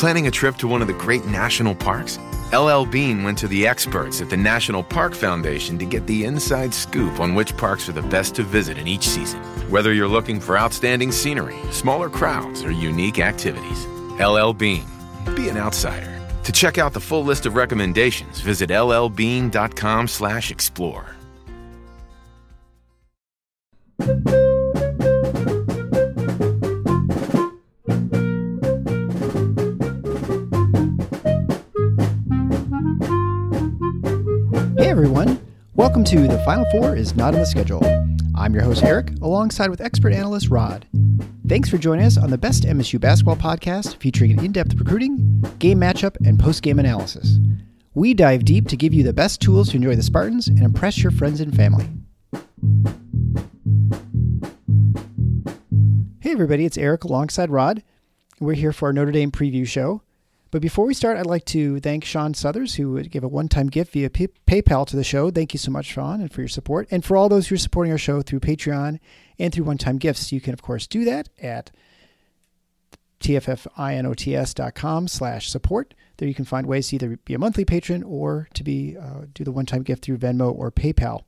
Planning a trip to one of the great national parks? LL Bean went to the experts at the National Park Foundation to get the inside scoop on which parks are the best to visit in each season. Whether you're looking for outstanding scenery, smaller crowds, or unique activities, LL Bean. Be an outsider. To check out the full list of recommendations, visit llbean.com/explore. welcome to The Final Four is Not on the Schedule. I'm your host Eric, alongside with expert analyst Rod. Thanks for joining us on the best MSU basketball podcast featuring an in depth recruiting, game matchup, and post game analysis. We dive deep to give you the best tools to enjoy the Spartans and impress your friends and family. Hey everybody, it's Eric alongside Rod. We're here for our Notre Dame preview show. But before we start, I'd like to thank Sean Southers, who gave a one time gift via P- PayPal to the show. Thank you so much, Sean, and for your support. And for all those who are supporting our show through Patreon and through one time gifts, you can, of course, do that at tffinots.com slash support. There you can find ways to either be a monthly patron or to be uh, do the one time gift through Venmo or PayPal.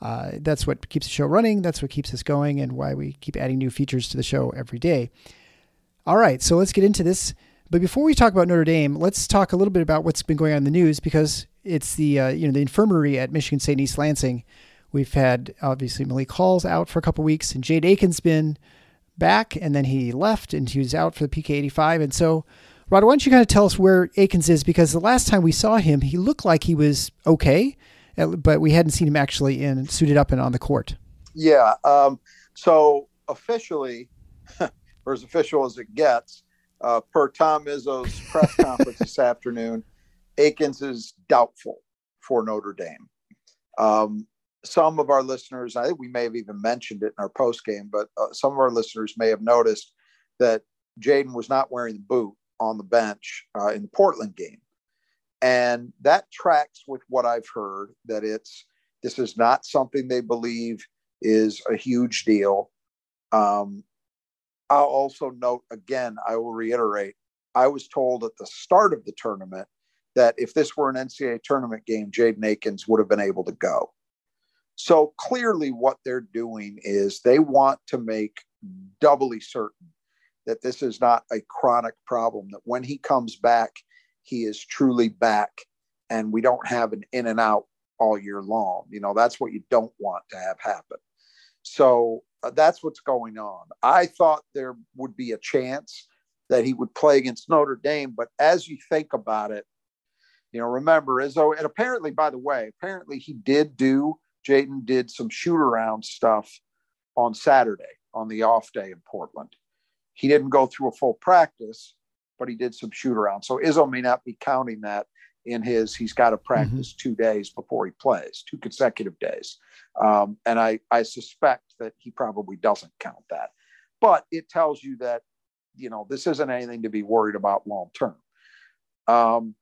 Uh, that's what keeps the show running. That's what keeps us going and why we keep adding new features to the show every day. All right, so let's get into this. But before we talk about Notre Dame, let's talk a little bit about what's been going on in the news because it's the uh, you know the infirmary at Michigan State East Lansing. We've had obviously Malik Hall's out for a couple weeks, and Jaden Akins been back, and then he left, and he was out for the PK85. And so, Rod, why don't you kind of tell us where Akins is? Because the last time we saw him, he looked like he was okay, but we hadn't seen him actually in suited up and on the court. Yeah. Um, so officially, or as official as it gets, uh, per Tom Izzo's press conference this afternoon, Akins is doubtful for Notre Dame. Um, some of our listeners, I think we may have even mentioned it in our post game, but uh, some of our listeners may have noticed that Jaden was not wearing the boot on the bench uh, in the Portland game. And that tracks with what I've heard that it's this is not something they believe is a huge deal. Um, I'll also note again, I will reiterate, I was told at the start of the tournament that if this were an NCAA tournament game, Jaden Akins would have been able to go. So clearly, what they're doing is they want to make doubly certain that this is not a chronic problem, that when he comes back, he is truly back and we don't have an in and out all year long. You know, that's what you don't want to have happen. So uh, that's what's going on. I thought there would be a chance that he would play against Notre Dame, but as you think about it, you know, remember Izzo, and apparently, by the way, apparently he did do, Jaden did some shoot around stuff on Saturday on the off day in Portland. He didn't go through a full practice, but he did some shoot around. So Izzo may not be counting that in his he's got to practice mm-hmm. two days before he plays, two consecutive days. Um, and I, I suspect that he probably doesn't count that. But it tells you that, you know, this isn't anything to be worried about long term. Um,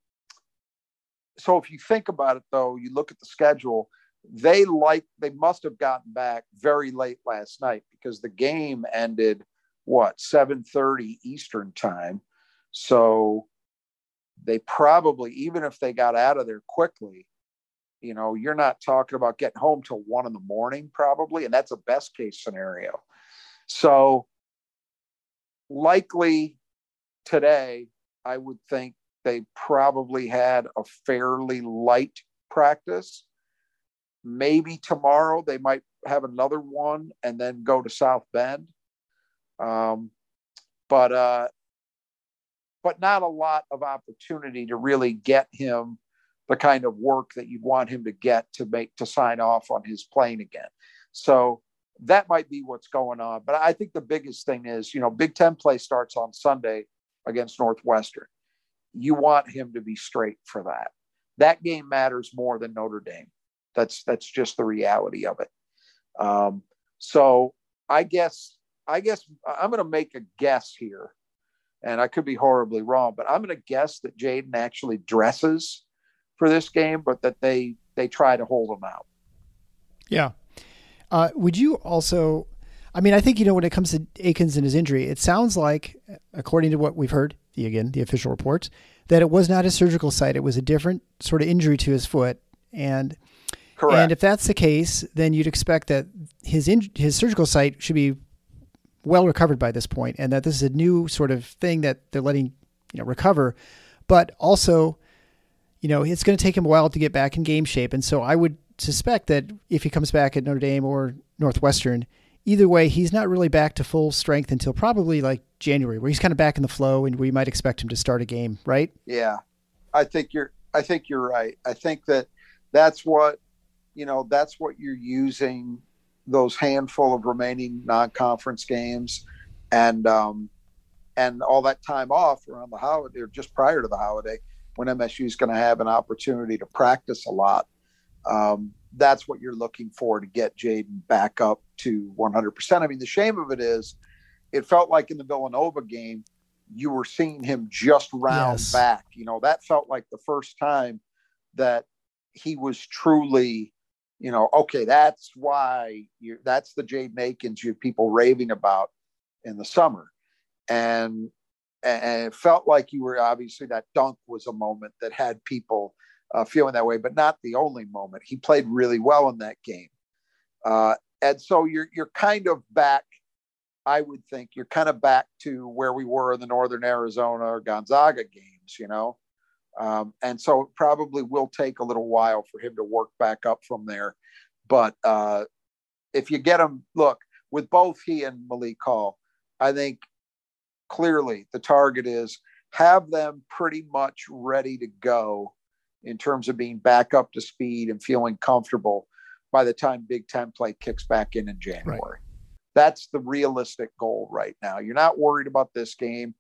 so if you think about it, though, you look at the schedule, they like they must have gotten back very late last night because the game ended what 7:30 Eastern time. So they probably even if they got out of there quickly, you know, you're not talking about getting home till one in the morning, probably, and that's a best case scenario. So likely today, I would think they probably had a fairly light practice. Maybe tomorrow they might have another one and then go to South Bend. Um, but uh, but not a lot of opportunity to really get him the kind of work that you'd want him to get to make to sign off on his plane again. So that might be what's going on. But I think the biggest thing is, you know, Big Ten play starts on Sunday against Northwestern you want him to be straight for that. That game matters more than Notre Dame. That's that's just the reality of it. Um, so I guess I guess I'm going to make a guess here, and I could be horribly wrong, but I'm going to guess that Jaden actually dresses for this game, but that they they try to hold him out. Yeah. Uh, would you also? I mean, I think you know when it comes to Akins and his injury, it sounds like, according to what we've heard, the again the official reports that it was not a surgical site; it was a different sort of injury to his foot, and Correct. and if that's the case, then you'd expect that his in, his surgical site should be well recovered by this point, and that this is a new sort of thing that they're letting you know recover, but also. You know, it's going to take him a while to get back in game shape. And so I would suspect that if he comes back at Notre Dame or Northwestern, either way, he's not really back to full strength until probably like January, where he's kind of back in the flow and we might expect him to start a game, right? Yeah, I think you're. I think you're right. I think that that's what you know. That's what you're using those handful of remaining non-conference games, and um, and all that time off around the holiday or just prior to the holiday when MSU is going to have an opportunity to practice a lot. Um, that's what you're looking for to get Jaden back up to 100%. I mean, the shame of it is, it felt like in the Villanova game, you were seeing him just round Yes. back. You know, that felt like the first time that he was truly, you know, okay, that's why you that's the Jaden Akins you people raving about in the summer. And and it felt like you were obviously that dunk was a moment that had people uh, feeling that way, but not the only moment. He played really well in that game, uh, and so you're you're kind of back. I would think you're kind of back to where we were in the Northern Arizona or Gonzaga games, you know, um, and so it probably will take a little while for him to work back up from there. But uh, if you get him, look with both he and Malik Hall, I think clearly the target is have them pretty much ready to go in terms of being back up to speed and feeling comfortable by the time Big Ten play kicks back in in January. That's the realistic goal right now. You're not worried about this game.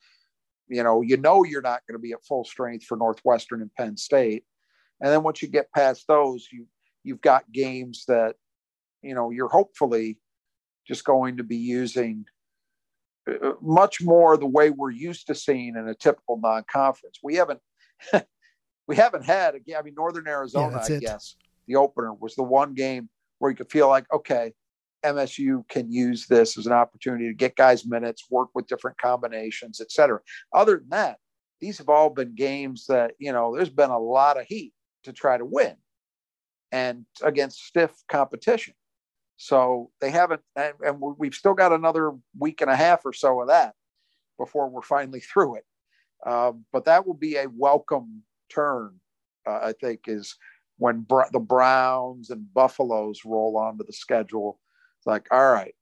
You know, you know you're not going to be at full strength for Northwestern and Penn State. And then once you get past those, you you've got games that you know you're hopefully just going to be using uh, much more the way we're used to seeing in a typical non-conference. We haven't we haven't had again. I mean, Northern Arizona, that's I guess the opener was the one game where you could feel like, okay, MSU can use this as an opportunity to get guys minutes, work with different combinations, et cetera. Other than that, these have all been games that you know there's been a lot of heat to try to win, and against stiff competition. So they haven't, and, and we've still got another week and a half or so of that before we're finally through it. Um, but that will be a welcome turn, uh, I think, is when Br- the Browns and Buffaloes roll onto the schedule. It's like, all right,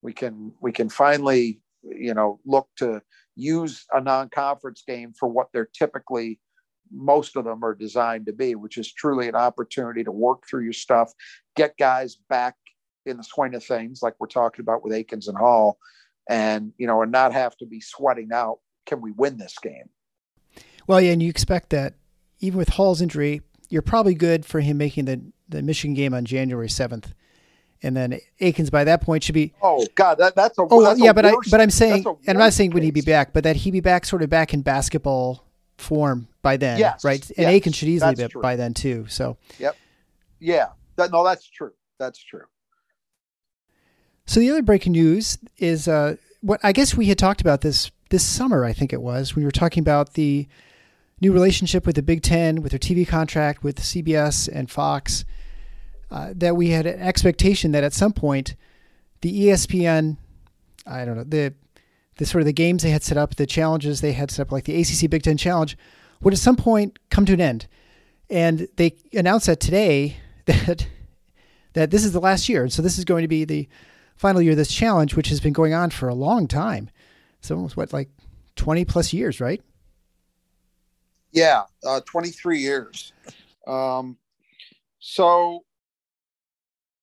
we can we can finally, you know, look to use a non-conference game for what they're typically most of them are designed to be, which is truly an opportunity to work through your stuff, get guys back in the swing of things, like we're talking about with Akins and Hall, and you know, and not have to be sweating out, can we win this game? Well, yeah, and you expect that even with Hall's injury, you're probably good for him making the, the Michigan game on January 7th. And then Akins by that point should be. Oh God, that, that's a Oh that's a yeah, but worse- I but I'm saying, and I'm not saying when he'd be back, but that he'd be back sort of back in basketball form by then, Yes, right? And yes, Akins should easily be true. by then too. So Yep. Yeah, that, no, that's true. That's true. So the other breaking news is uh, what I guess we had talked about this this summer. I think it was when we were talking about the new relationship with the Big Ten, with their TV contract with CBS and Fox. Uh, that we had an expectation that at some point, the ESPN, I don't know the the sort of the games they had set up, the challenges they had set up, like the ACC Big Ten Challenge, would at some point come to an end. And they announced that today that that this is the last year, and so this is going to be the final year of this challenge, which has been going on for a long time. So almost what like twenty plus years, right? Yeah, uh, 23 years. Um, so,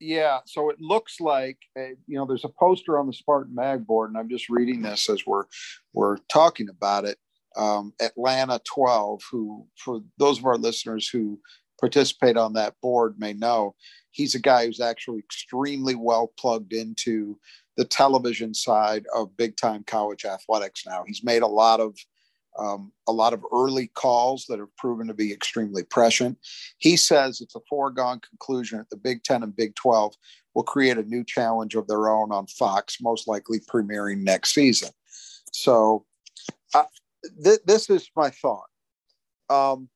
yeah, so it looks like uh, you know there's a poster on the Spartan Mag board, and I'm just reading this as we're we're talking about it. Um, Atlanta 12, who for those of our listeners who participate on that board may know, he's a guy who's actually extremely well plugged into the television side of big time college athletics now. He's made a lot of um, a lot of early calls that have proven to be extremely prescient. He says it's a foregone conclusion that the Big Ten and Big 12 will create a new challenge of their own on Fox, most likely premiering next season. So, uh, th- this is my thought. Um,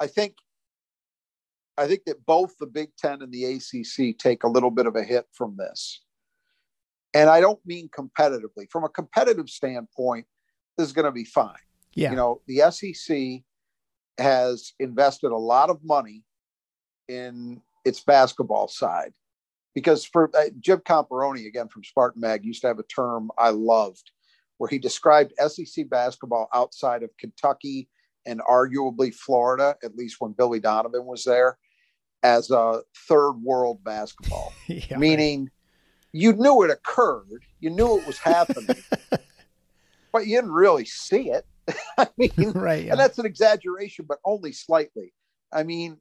I think I think that both the Big Ten and the ACC take a little bit of a hit from this. And I don't mean competitively. From a competitive standpoint, is going to be fine. Yeah. You know, the SEC has invested a lot of money in its basketball side because for uh, Jim Comparoni, again from Spartan Mag, used to have a term I loved where he described SEC basketball outside of Kentucky and arguably Florida, at least when Billy Donovan was there, as a third world basketball, yeah. meaning you knew it occurred, you knew it was happening, but you didn't really see it. I mean, right, yeah. and that's an exaggeration, but only slightly. I mean,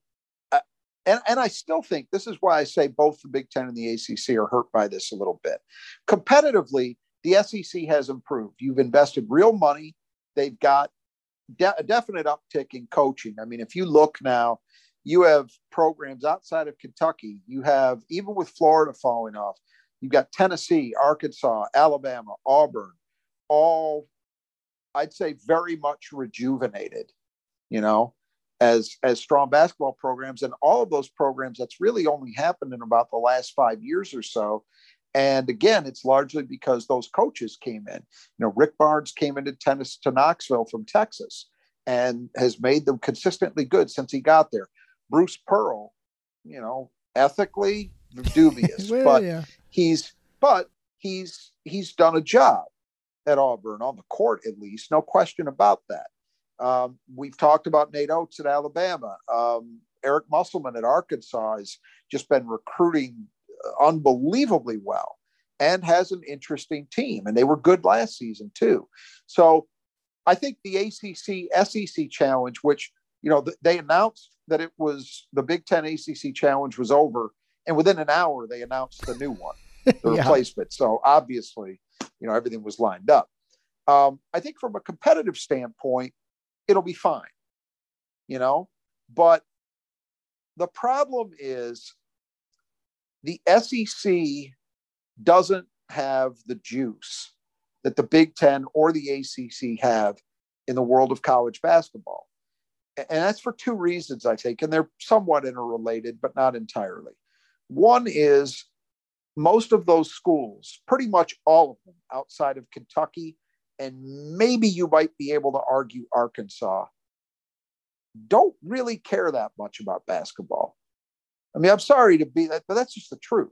uh, and and I still think this is why I say both the Big Ten and the ACC are hurt by this a little bit. Competitively, the SEC has improved. You've invested real money. They've got de- a definite uptick in coaching. I mean, if you look now, you have programs outside of Kentucky. You have even with Florida falling off. You've got Tennessee, Arkansas, Alabama, Auburn, all I'd say very much rejuvenated, you know, as as strong basketball programs. And all of those programs, that's really only happened in about the last five years or so. And again, it's largely because those coaches came in. You know, Rick Barnes came into tennis to Knoxville from Texas and has made them consistently good since he got there. Bruce Pearl, you know, ethically dubious, well, but yeah. he's but he's he's done a job at Auburn on the court, at least, no question about that. Um, we've talked about Nate Oats at Alabama. Um, Eric Musselman at Arkansas has just been recruiting unbelievably well and has an interesting team. And they were good last season, too. So I think the ACC SEC challenge, which, you know, they announced that it was the Big Ten ACC challenge was over. And within an hour, they announced the new one, the yeah. replacement. So obviously, you know, everything was lined up. Um, I think from a competitive standpoint, it'll be fine, you know, but the problem is the SEC doesn't have the juice that the Big Ten or the ACC have in the world of college basketball. And that's for two reasons, I think, and they're somewhat interrelated, but not entirely. One is most of those schools, pretty much all of them outside of Kentucky, and maybe you might be able to argue Arkansas, don't really care that much about basketball. I mean, I'm sorry to be that, but that's just the truth.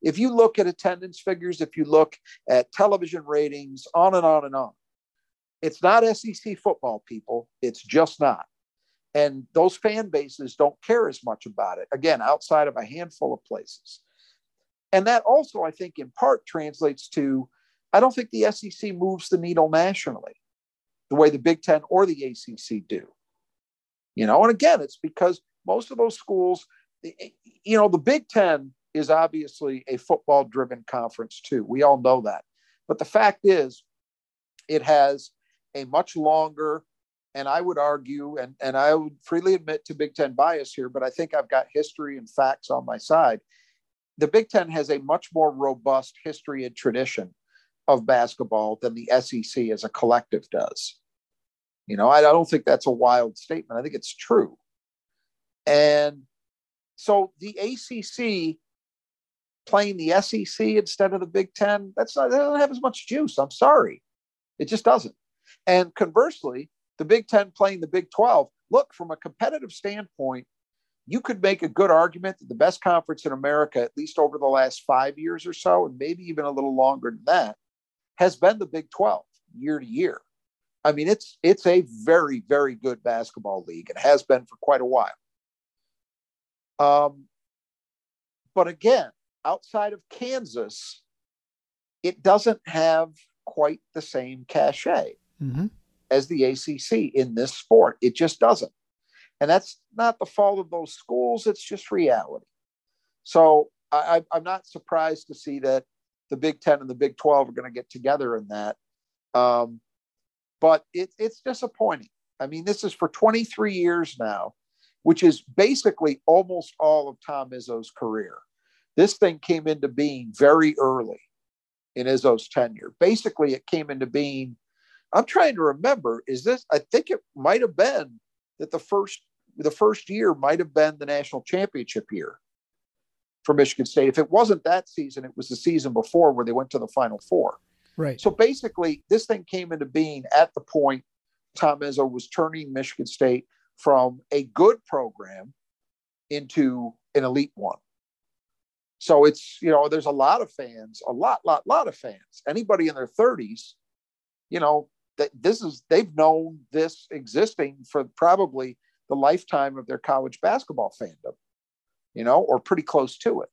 If you look at attendance figures, if you look at television ratings, on and on and on, it's not SEC football, people. It's just not. And those fan bases don't care as much about it, again, outside of a handful of places. And that also, I think, in part translates to I don't think the SEC moves the needle nationally the way the Big Ten or the ACC do. You know, and again, it's because most of those schools, you know, the Big Ten is obviously a football driven conference too. We all know that. But the fact is, it has a much longer, and I would argue, and, and I would freely admit to Big Ten bias here, but I think I've got history and facts on my side the Big Ten has a much more robust history and tradition of basketball than the SEC as a collective does. You know, I, don't think that's a wild statement. I think it's true. And so the ACC playing the SEC instead of the Big Ten, that's not, that doesn't have as much juice. I'm sorry. It just doesn't. And conversely, the Big Ten playing the Big 12, look, from a competitive standpoint, you could make a good argument that the best conference in America, at least over the last five years or so, and maybe even a little longer than that, has been the Big 12 year to year. I mean, it's it's a very, very good basketball league. It has been for quite a while. Um, but again, outside of Kansas, it doesn't have quite the same cachet mm-hmm. as the ACC in this sport. It just doesn't. And that's not the fault of those schools, it's just reality. So I, am not surprised to see that the Big Ten and the Big 12 are going to get together in that. Um, but it, it's disappointing. I mean, this is for 23 years now, which is basically almost all of Tom Izzo's career. This thing came into being very early in Izzo's tenure. Basically, it came into being I'm trying to remember. Is this? I think it might have been that the first the first year might have been the national championship year for Michigan State. If it wasn't that season, it was the season before where they went to the Final Four. Right. So basically, this thing came into being at the point Tom Izzo was turning Michigan State from a good program into an elite one. So it's, you know, there's a lot of fans, a lot, lot, lot of fans. Anybody in their 30s, you know, that this is they've known this existing for probably the lifetime of their college basketball fandom, you know, or pretty close to it.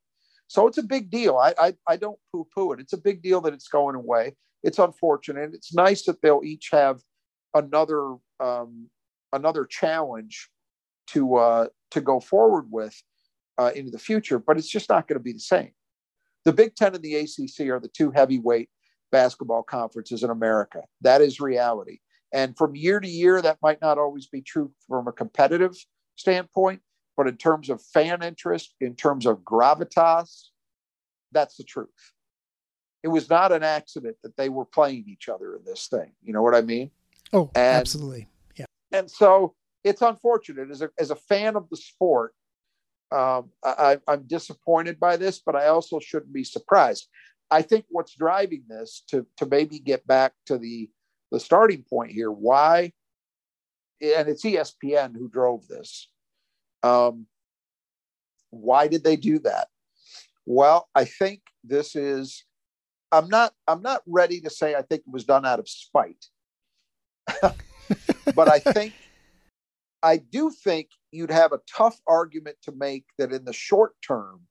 So it's a big deal. I I, I don't poo poo it. It's a big deal that it's going away. It's unfortunate. It's nice that they'll each have another um, another challenge to uh, to go forward with uh, into the future, but it's just not going to be the same. The Big Ten and the ACC are the two heavyweight basketball conferences in America. That is reality. And from year to year, that might not always be true from a competitive standpoint, but in terms of fan interest, in terms of gravitas, that's the truth. It was not an accident that they were playing each other in this thing. You know what I mean? Oh, and, absolutely. Yeah. And so it's unfortunate as a, as a fan of the sport. Um, I, I'm disappointed by this, but I also shouldn't be surprised. I think what's driving this to to maybe get back to the the starting point here. Why? And it's ESPN who drove this. Um, why did they do that? Well, I think this is. I'm not. I'm not ready to say I think it was done out of spite, but I think. I do think you'd have a tough argument to make that in the short term,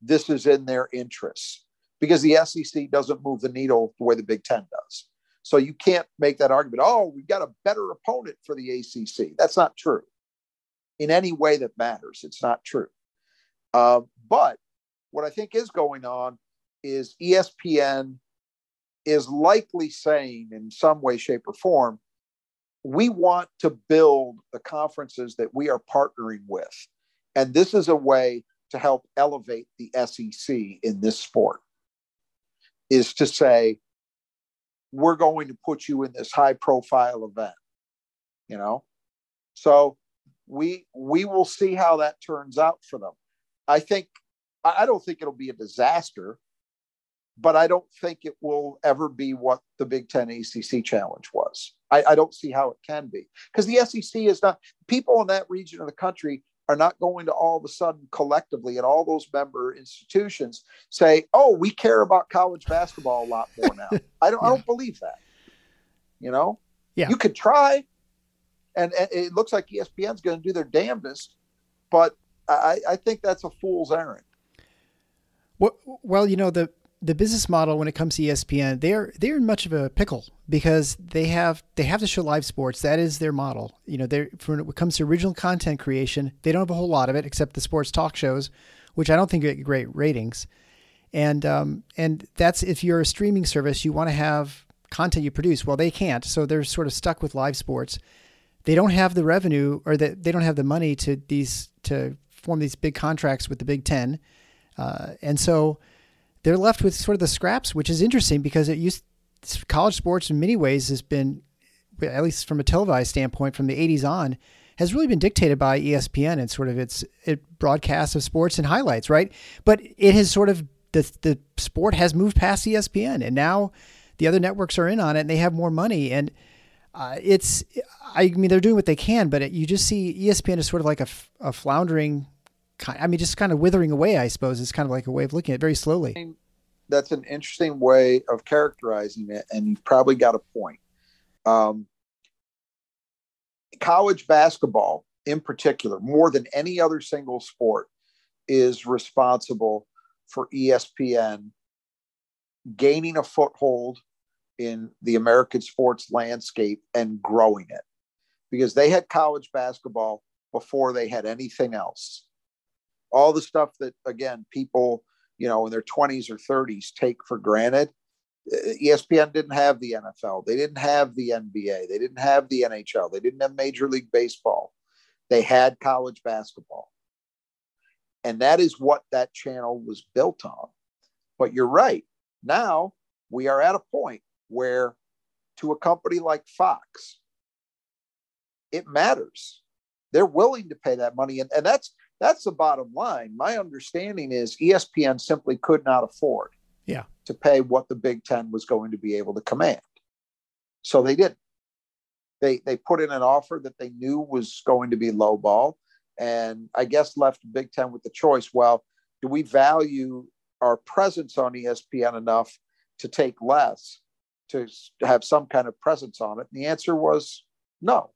this is in their interests because the SEC doesn't move the needle the way the Big Ten does. So you can't make that argument. Oh, we've got a better opponent for the ACC. That's not true. In any way that matters, it's not true. Uh, but what I think is going on is ESPN is likely saying, in some way, shape, or form, we want to build the conferences that we are partnering with. And this is a way to help elevate the SEC in this sport is to say, we're going to put you in this high profile event, you know? So we we will see how that turns out for them. I think I don't think it'll be a disaster, but I don't think it will ever be what the Big Ten ACC challenge was. I, I don't see how it can be because the SEC is not people in that region of the country are not going to all of a sudden collectively at all those member institutions say, "Oh, we care about college basketball a lot more now." I don't. yeah. I don't believe that. You know. Yeah. You could try, and, and it looks like ESPN's going to do their damnedest, but I, I think that's a fool's errand. Well, well, you know the the business model when it comes to ESPN, they're they're in much of a pickle because they have they have to show live sports. That is their model. You know, they're when it comes to original content creation, they don't have a whole lot of it except the sports talk shows, which I don't think get great ratings. And um, and that's if you're a streaming service, you want to have content you produce. Well, they can't, so they're sort of stuck with live sports. They don't have the revenue or that they don't have the money to these to form these big contracts with the Big Ten, uh, and so they're left with sort of the scraps, which is interesting because it used college sports in many ways has been, at least from a televised standpoint, from the 80s on, has really been dictated by ESPN and sort of its it broadcasts of sports and highlights, right? But it has sort of the the sport has moved past ESPN, and now the other networks are in on it, and they have more money, and uh, it's I mean they're doing what they can, but it, you just see ESPN is sort of like a, a floundering I mean, just kind of withering away, I suppose, is kind of like a way of looking at it very slowly. That's an interesting way of characterizing it, and you've probably got a point. Um, college basketball, in particular, more than any other single sport, is responsible for ESPN gaining a foothold in the American sports landscape and growing it because they had college basketball before they had anything else all the stuff that again people you know in their 20s or 30s take for granted. Espn didn't have the nfl they didn't have the nba they didn't have the nhl they didn't have major league baseball. They had college basketball. And that is what that channel was built on. But you're right. Now we are at a point where to a company like Fox, it matters. They're willing to pay that money. And, and that's that's the bottom line. My understanding is ESPN simply could not afford yeah. to pay what the Big Ten was going to be able to command. So they didn't. They they put in an offer that they knew was going to be low ball, and I guess left Big Ten with the choice. Well, do we value our presence on ESPN enough to take less to have some kind of presence on it? And the answer was no.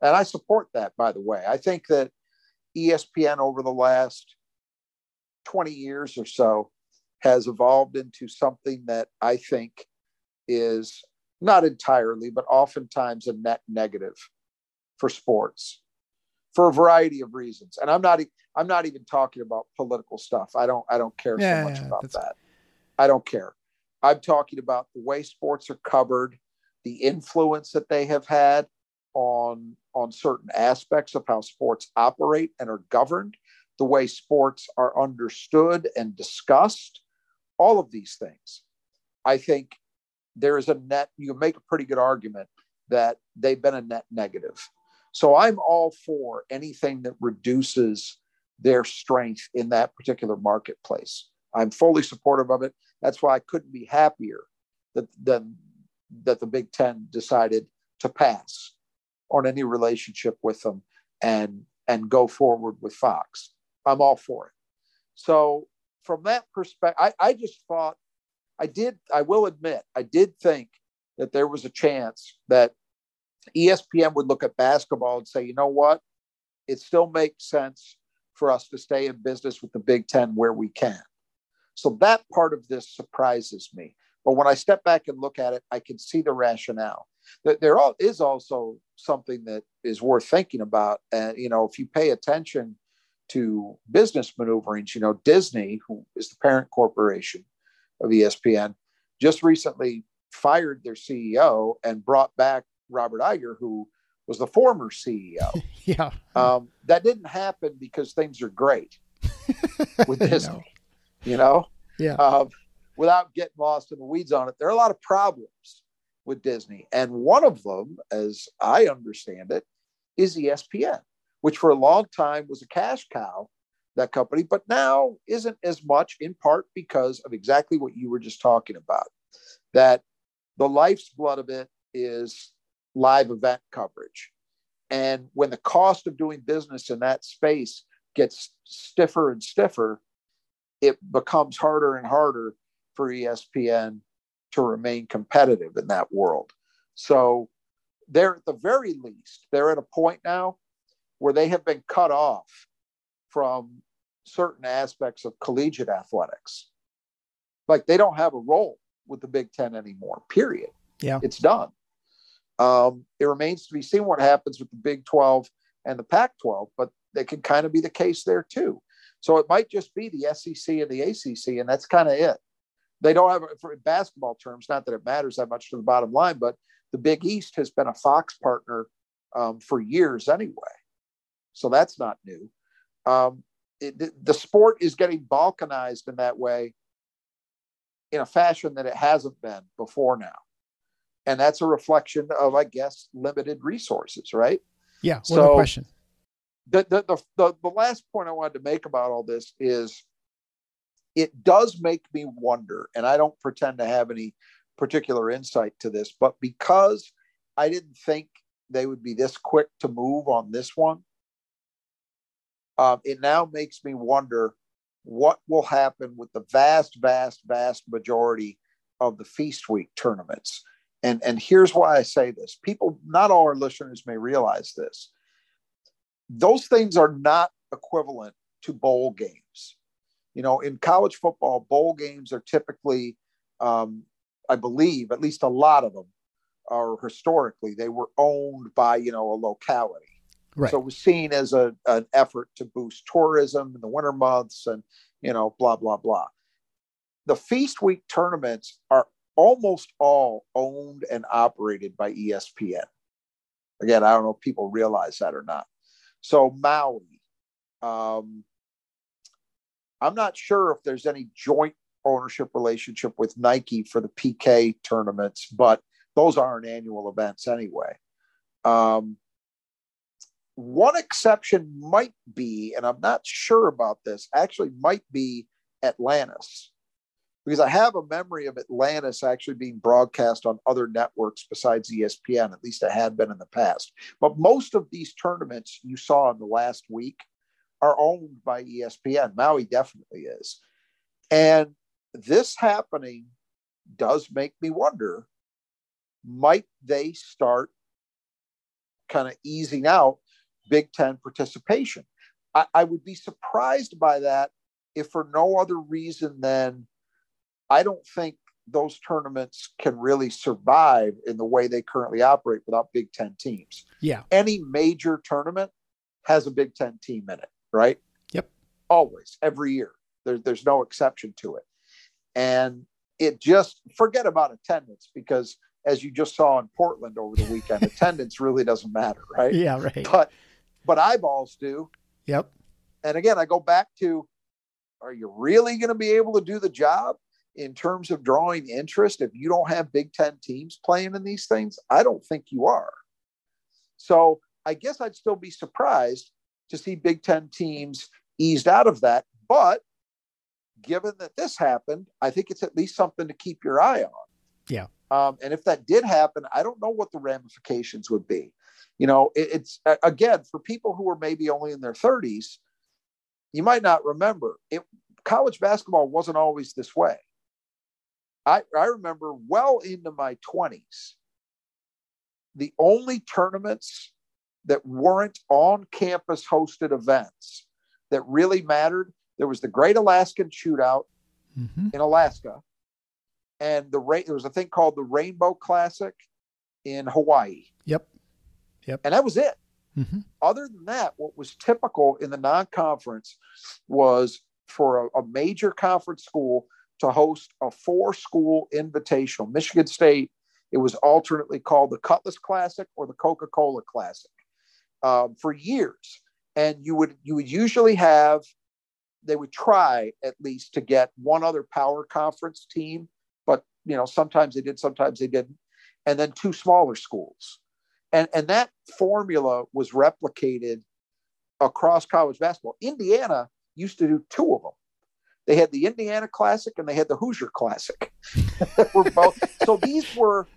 And I support that, by the way. I think that ESPN over the last 20 years or so has evolved into something that I think is not entirely, but oftentimes a net negative for sports for a variety of reasons. And I'm not I'm not even talking about political stuff. I don't I don't care yeah, so much yeah, about that. I don't care. I'm talking about the way sports are covered, the influence that they have had on on certain aspects of how sports operate and are governed, the way sports are understood and discussed, all of these things. I think there is a net, you make a pretty good argument that they've been a net negative. So I'm all for anything that reduces their strength in that particular marketplace. I'm fully supportive of it. That's why I couldn't be happier that, than that the Big Ten decided to pass on any relationship with them and and go forward with Fox. I'm all for it. So from that perspective, I, just thought I did, I will admit, I did think that there was a chance that ESPN would look at basketball and say, you know what? It still makes sense for us to stay in business with the Big Ten where we can. So that part of this surprises me. But when I step back and look at it, I can see the rationale. There is also something that is worth thinking about. And, you know, if you pay attention to business maneuverings, you know, Disney, who is the parent corporation of ESPN, just recently fired their CEO and brought back Robert Iger, who was the former CEO. yeah. Um, that didn't happen because things are great with Disney, no. you know? Yeah. Um, without getting lost in the weeds on it, there are a lot of problems with Disney. And one of them, as I understand it, is ESPN, which for a long time was a cash cow, that company, but now isn't as much in part because of exactly what you were just talking about. That the life's blood of it is live event coverage. And when the cost of doing business in that space gets stiffer and stiffer, it becomes harder and harder for ESPN to remain competitive in that world. So they're at the very least, they're at a point now where they have been cut off from certain aspects of collegiate athletics. Like they don't have a role with the Big Ten anymore, period. Yeah. It's done. Um, it remains to be seen what happens with the Big 12 and the Pac 12, but it can kind of be the case there too. So it might just be the SEC and the ACC, and that's kind of it. They don't have, for basketball terms, not that it matters that much to the bottom line, but the Big East has been a Fox partner um, for years anyway. So that's not new. Um, it, the sport is getting balkanized in that way in a fashion that it hasn't been before now. And that's a reflection of, I guess, limited resources, right? Yeah. So, question. The, the, the, the, the last point I wanted to make about all this is it does make me wonder, and I don't pretend to have any particular insight to this, but because I didn't think they would be this quick to move on this one, um, it now makes me wonder what will happen with the vast, vast, vast majority of the feast week tournaments. And, and here's why I say this people, not all our listeners may realize this. Those things are not equivalent to bowl games. You know, in college football, bowl games are typically, um, I believe, at least a lot of them are historically, they were owned by, you know, a locality Right. So it was seen as a, an effort to boost tourism in the winter months and, you know, blah, blah, blah. The Feast Week tournaments are almost all owned and operated by ESPN. Again, I don't know if people realize that or not. So Maui, um, I'm not sure if there's any joint ownership relationship with Nike for the PK tournaments, but those aren't annual events anyway. Um, one exception might be, and I'm not sure about this, actually might be Atlantis because I have a memory of Atlantis actually being broadcast on other networks besides ESPN. At least it had been in the past. But most of these tournaments you saw in the last week are owned by ESPN. Maui definitely is. And this happening does make me wonder might they start kind of easing out Big Ten participation? I, I would be surprised by that if for no other reason than I don't think those tournaments can really survive in the way they currently operate without Big Ten teams. Yeah. Any major tournament has a Big Ten team in it, right? Yep. Always, every year. There's there's no exception to it. And it just forget about attendance because as you just saw in Portland over the weekend, attendance really doesn't matter, right? Yeah, right. But but eyeballs do. Yep. And again, I go back to are you really going to be able to do the job? in terms of drawing interest if you don't have Big Ten teams playing in these things? I don't think you are. So I guess I'd still be surprised to see Big Ten teams eased out of that. But given that this happened, I think it's at least something to keep your eye on. Yeah. Um, and if that did happen, I don't know what the ramifications would be. You know, it, it's again for people who are maybe only in their 30s, you might not remember it. College basketball wasn't always this way. I, I remember well into my 20s, the only tournaments that weren't on campus hosted events that really mattered, there was the Great Alaskan Shootout mm-hmm. in Alaska. And the there was a thing called the Rainbow Classic in Hawaii. Yep. Yep. And that was it. Mm-hmm. Other than that, what was typical in the non conference was for a, a, major conference school to host a four school invitational. Michigan State, it was alternately called the Cutlass Classic or the Coca Cola Classic um, for years. And you would you would usually have they would try at least to get one other power conference team, but you know sometimes they did, sometimes they didn't, and then two smaller schools, and and that formula was replicated across college basketball. Indiana used to do two of them they had the Indiana Classic and they had the Hoosier Classic. were both, so these were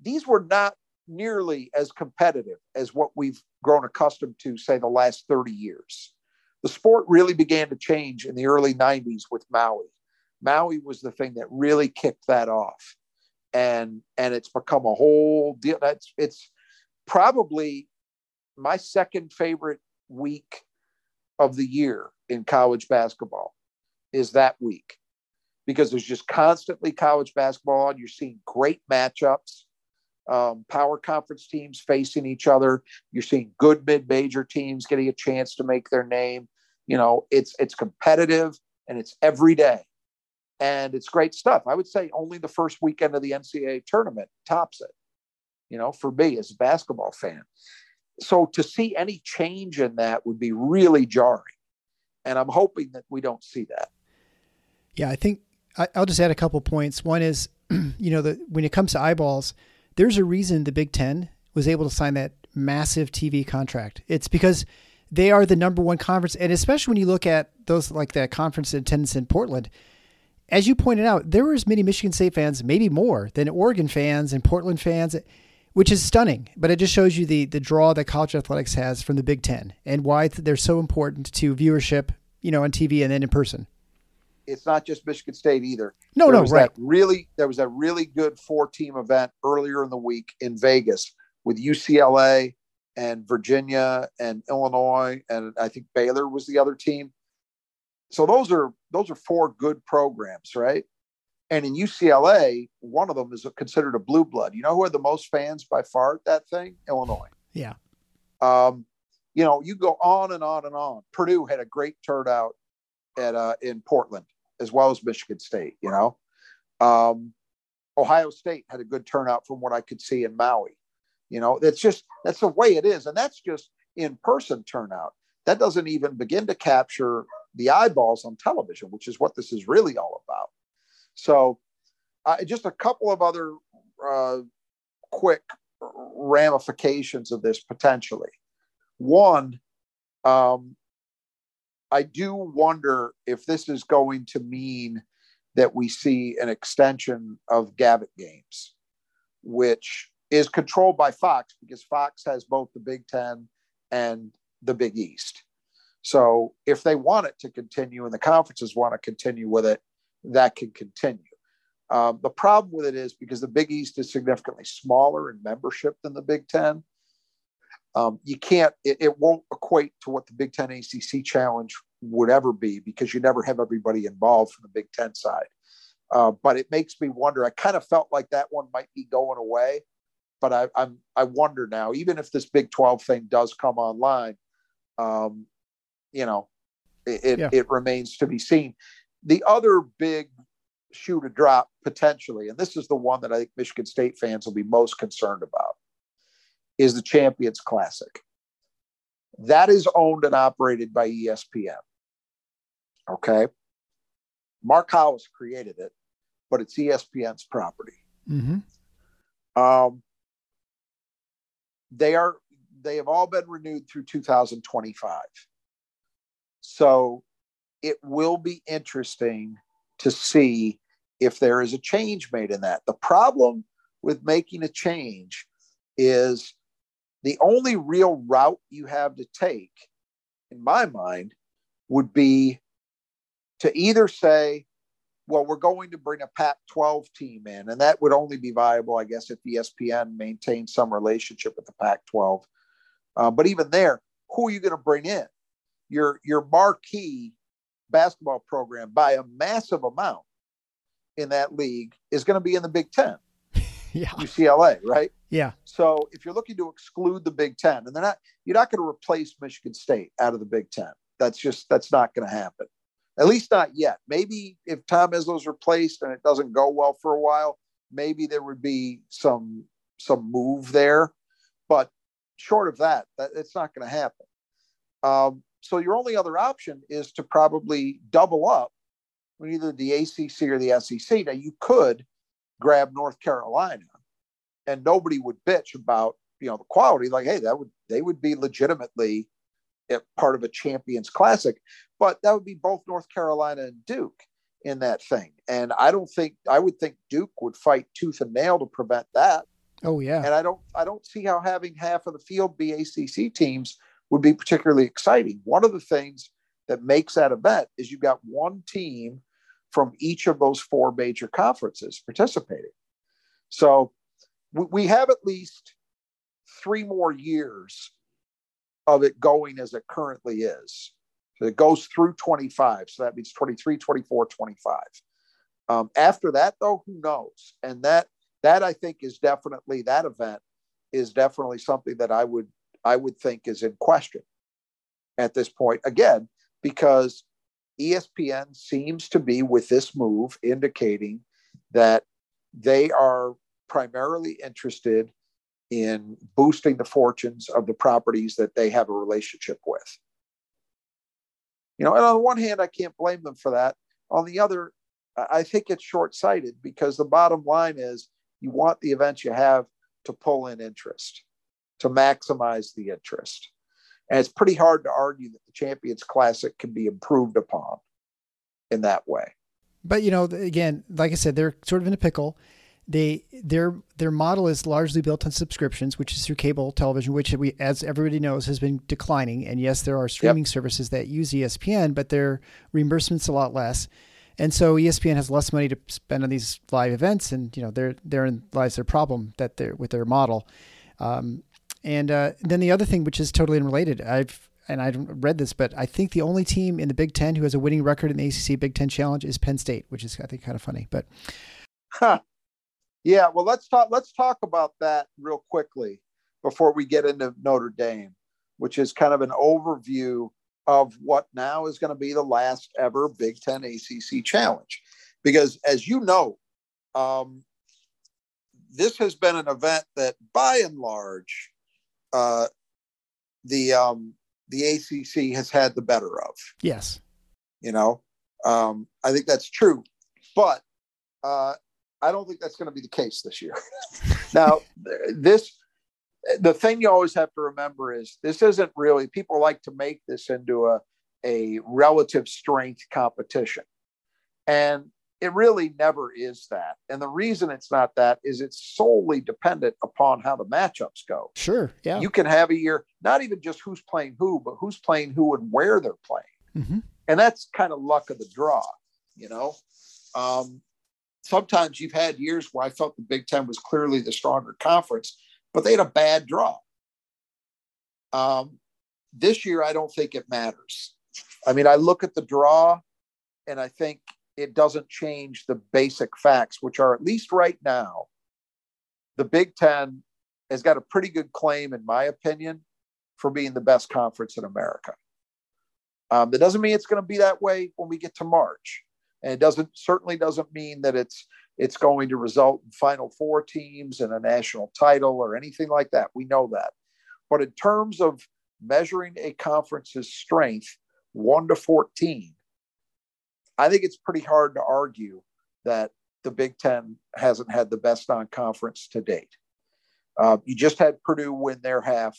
these were not nearly as competitive as what we've grown accustomed to, say, the last 30 years. The sport really began to change in the early 90s with Maui. Maui was the thing that really kicked that off. And and it's become a whole deal. That's it's probably my second favorite week of the year in college basketball is that week because there's just constantly college basketball and you're seeing great matchups um, power conference teams facing each other. You're seeing good mid-major teams getting a chance to make their name. You know it's it's competitive and it's every day. And it's great stuff. I would say only the first weekend of the ncaa tournament tops it you know for me as a basketball fan. So to see any change in that would be really jarring. And i'm hoping that we don't see that. Yeah, I think I, will just add a couple points. One is, you know, the, when it comes to eyeballs, there's a reason the Big Ten was able to sign that massive TV contract. It's because they are the number one conference, and especially when you look at those like that conference attendance in Portland. As you pointed out, there were as many Michigan State fans, maybe more, than Oregon fans and Portland fans, which is stunning. But it just shows you the the draw that college athletics has from the Big Ten and why they're so important to viewership, you know, on TV and then in person it's not just Michigan State either. No, there no, right. Really, there was a really good four team event earlier in the week in Vegas with UCLA and Virginia and Illinois and I think Baylor was the other team. So those are those are four good programs, right? And in UCLA, one of them is considered a blue blood. You know who had the most fans by far at that thing? Illinois. Yeah. Um, you know, you go on and on and on. Purdue had a great turnout at uh, in Portland as well as Michigan State. You know, um, Ohio State had a good turnout from what I could see in Maui. You know, that's just that's the way it is, and that's just in person turnout. That doesn't even begin to capture the eyeballs on television, which is what this is really all about. So, uh, just a couple of other uh, quick ramifications of this potentially. One, um, I do wonder if this is going to mean that we see an extension of Gavitt games, which is controlled by Fox because Fox has both the Big Ten and the Big East. So if they want it to continue and the conferences want to continue with it, that can continue. Um, the problem with it is because the Big East is significantly smaller in membership than the Big Ten. Um, you can't, it, it, won't equate to what the Big Ten ACC challenge would ever be because you never have everybody involved from the Big Ten side. Uh, but it makes me wonder. I kind of felt like that one might be going away, but I, I'm I wonder now. Even if this Big Twelve thing does come online, um, you know, it, it, yeah. it remains to be seen. The other big shoe to drop potentially, and this is the one that I think Michigan State fans will be most concerned about, is the Champions Classic. That is owned and operated by ESPN. Okay. Mark Howes created it, but it's ESPN's property. Mm-hmm. Um, they are they have all been renewed through 2025. So it will be interesting to see if there is a change made in that. The problem with making a change is the only real route you have to take, in my mind, would be to either say, well, we're going to bring a Pac 12 team in, and that would only be viable, I guess, if ESPN maintains some relationship with the Pac 12. Uh, but even there, who are you going to bring in? Your, your marquee basketball program by a massive amount in that league is going to be in the Big Ten. yeah. UCLA, right? Yeah. So if you're looking to exclude the Big Ten, and they're not, you're not going to replace Michigan State out of the Big Ten. That's just that's not going to happen. At least not yet. Maybe if Tom Izzo's replaced and it doesn't go well for a while, maybe there would be some some move there. But short of that, that it's not going to happen. Um, so your only other option is to probably double up with either the ACC or the SEC. Now you could grab North Carolina, and nobody would bitch about you know the quality. Like, hey, that would they would be legitimately part of a Champions Classic, but that would be both North Carolina and Duke in that thing. And I don't think I would think Duke would fight tooth and nail to prevent that. Oh yeah. And I don't I don't see how having half of the field be ACC teams would be particularly exciting. One of the things that makes that event is you've got one team from each of those four major conferences participating. So we have at least three more years of it going as it currently is. So it goes through 25. So that means 23, 24, 25. Um, after that, though, who knows? And that that I think is definitely that event is definitely something that I would I would think is in question at this point. Again, because ESPN seems to be with this move indicating that they are primarily interested in boosting the fortunes of the properties that they have a relationship with. You know, and on the one hand, I can't blame them for that. On the other, I think it's short sighted because the bottom line is you want the events you have to pull in interest, to maximize the interest. And it's pretty hard to argue that the Champions Classic can be improved upon in that way. But, you know, again, like I said, they're sort of in a pickle they their their model is largely built on subscriptions, which is through cable television, which we, as everybody knows, has been declining. And yes, there are streaming yep. services that use ESPN, but their reimbursement's a lot less. And so ESPN has less money to spend on these live events, and you know, there therein lies their problem that they're with their model. Um, and uh, then the other thing, which is totally unrelated, I've and I read this, but I think the only team in the Big Ten who has a winning record in the ACC Big Ten Challenge is Penn State, which is I think kind of funny. But huh. Yeah, well, let's talk. Let's talk about that real quickly before we get into Notre Dame, which is kind of an overview of what now is going to be the last ever Big Ten ACC challenge, because as you know, um, this has been an event that, by and large, uh, the um, the ACC has had the better of. Yes, you know, um, I think that's true, but uh, I don't think that's going to be the case this year. now, this the thing you always have to remember is this isn't really people like to make this into a a relative strength competition. And it really never is that. And the reason it's not that is it's solely dependent upon how the matchups go. Sure. Yeah. You can have a year, not even just who's playing who, but who's playing who and where they're playing. Mm-hmm. And that's kind of luck of the draw, you know? Um, sometimes you've had years where I felt the Big Ten was clearly the stronger conference, but they had a bad draw. Um, this year, I don't think it matters. I mean, I look at the draw and I think it doesn't change the basic facts, which are at least right now, the Big Ten has got a pretty good claim, in my opinion, for being the best conference in America. Um, that doesn't mean it's going to be that way when we get to March, and it doesn't certainly doesn't mean that it's it's going to result in Final Four teams and a national title or anything like that. We know that, but in terms of measuring a conference's strength, one to fourteen, I think it's pretty hard to argue that the Big Ten hasn't had the best non-conference to date. Uh, you just had Purdue win their half,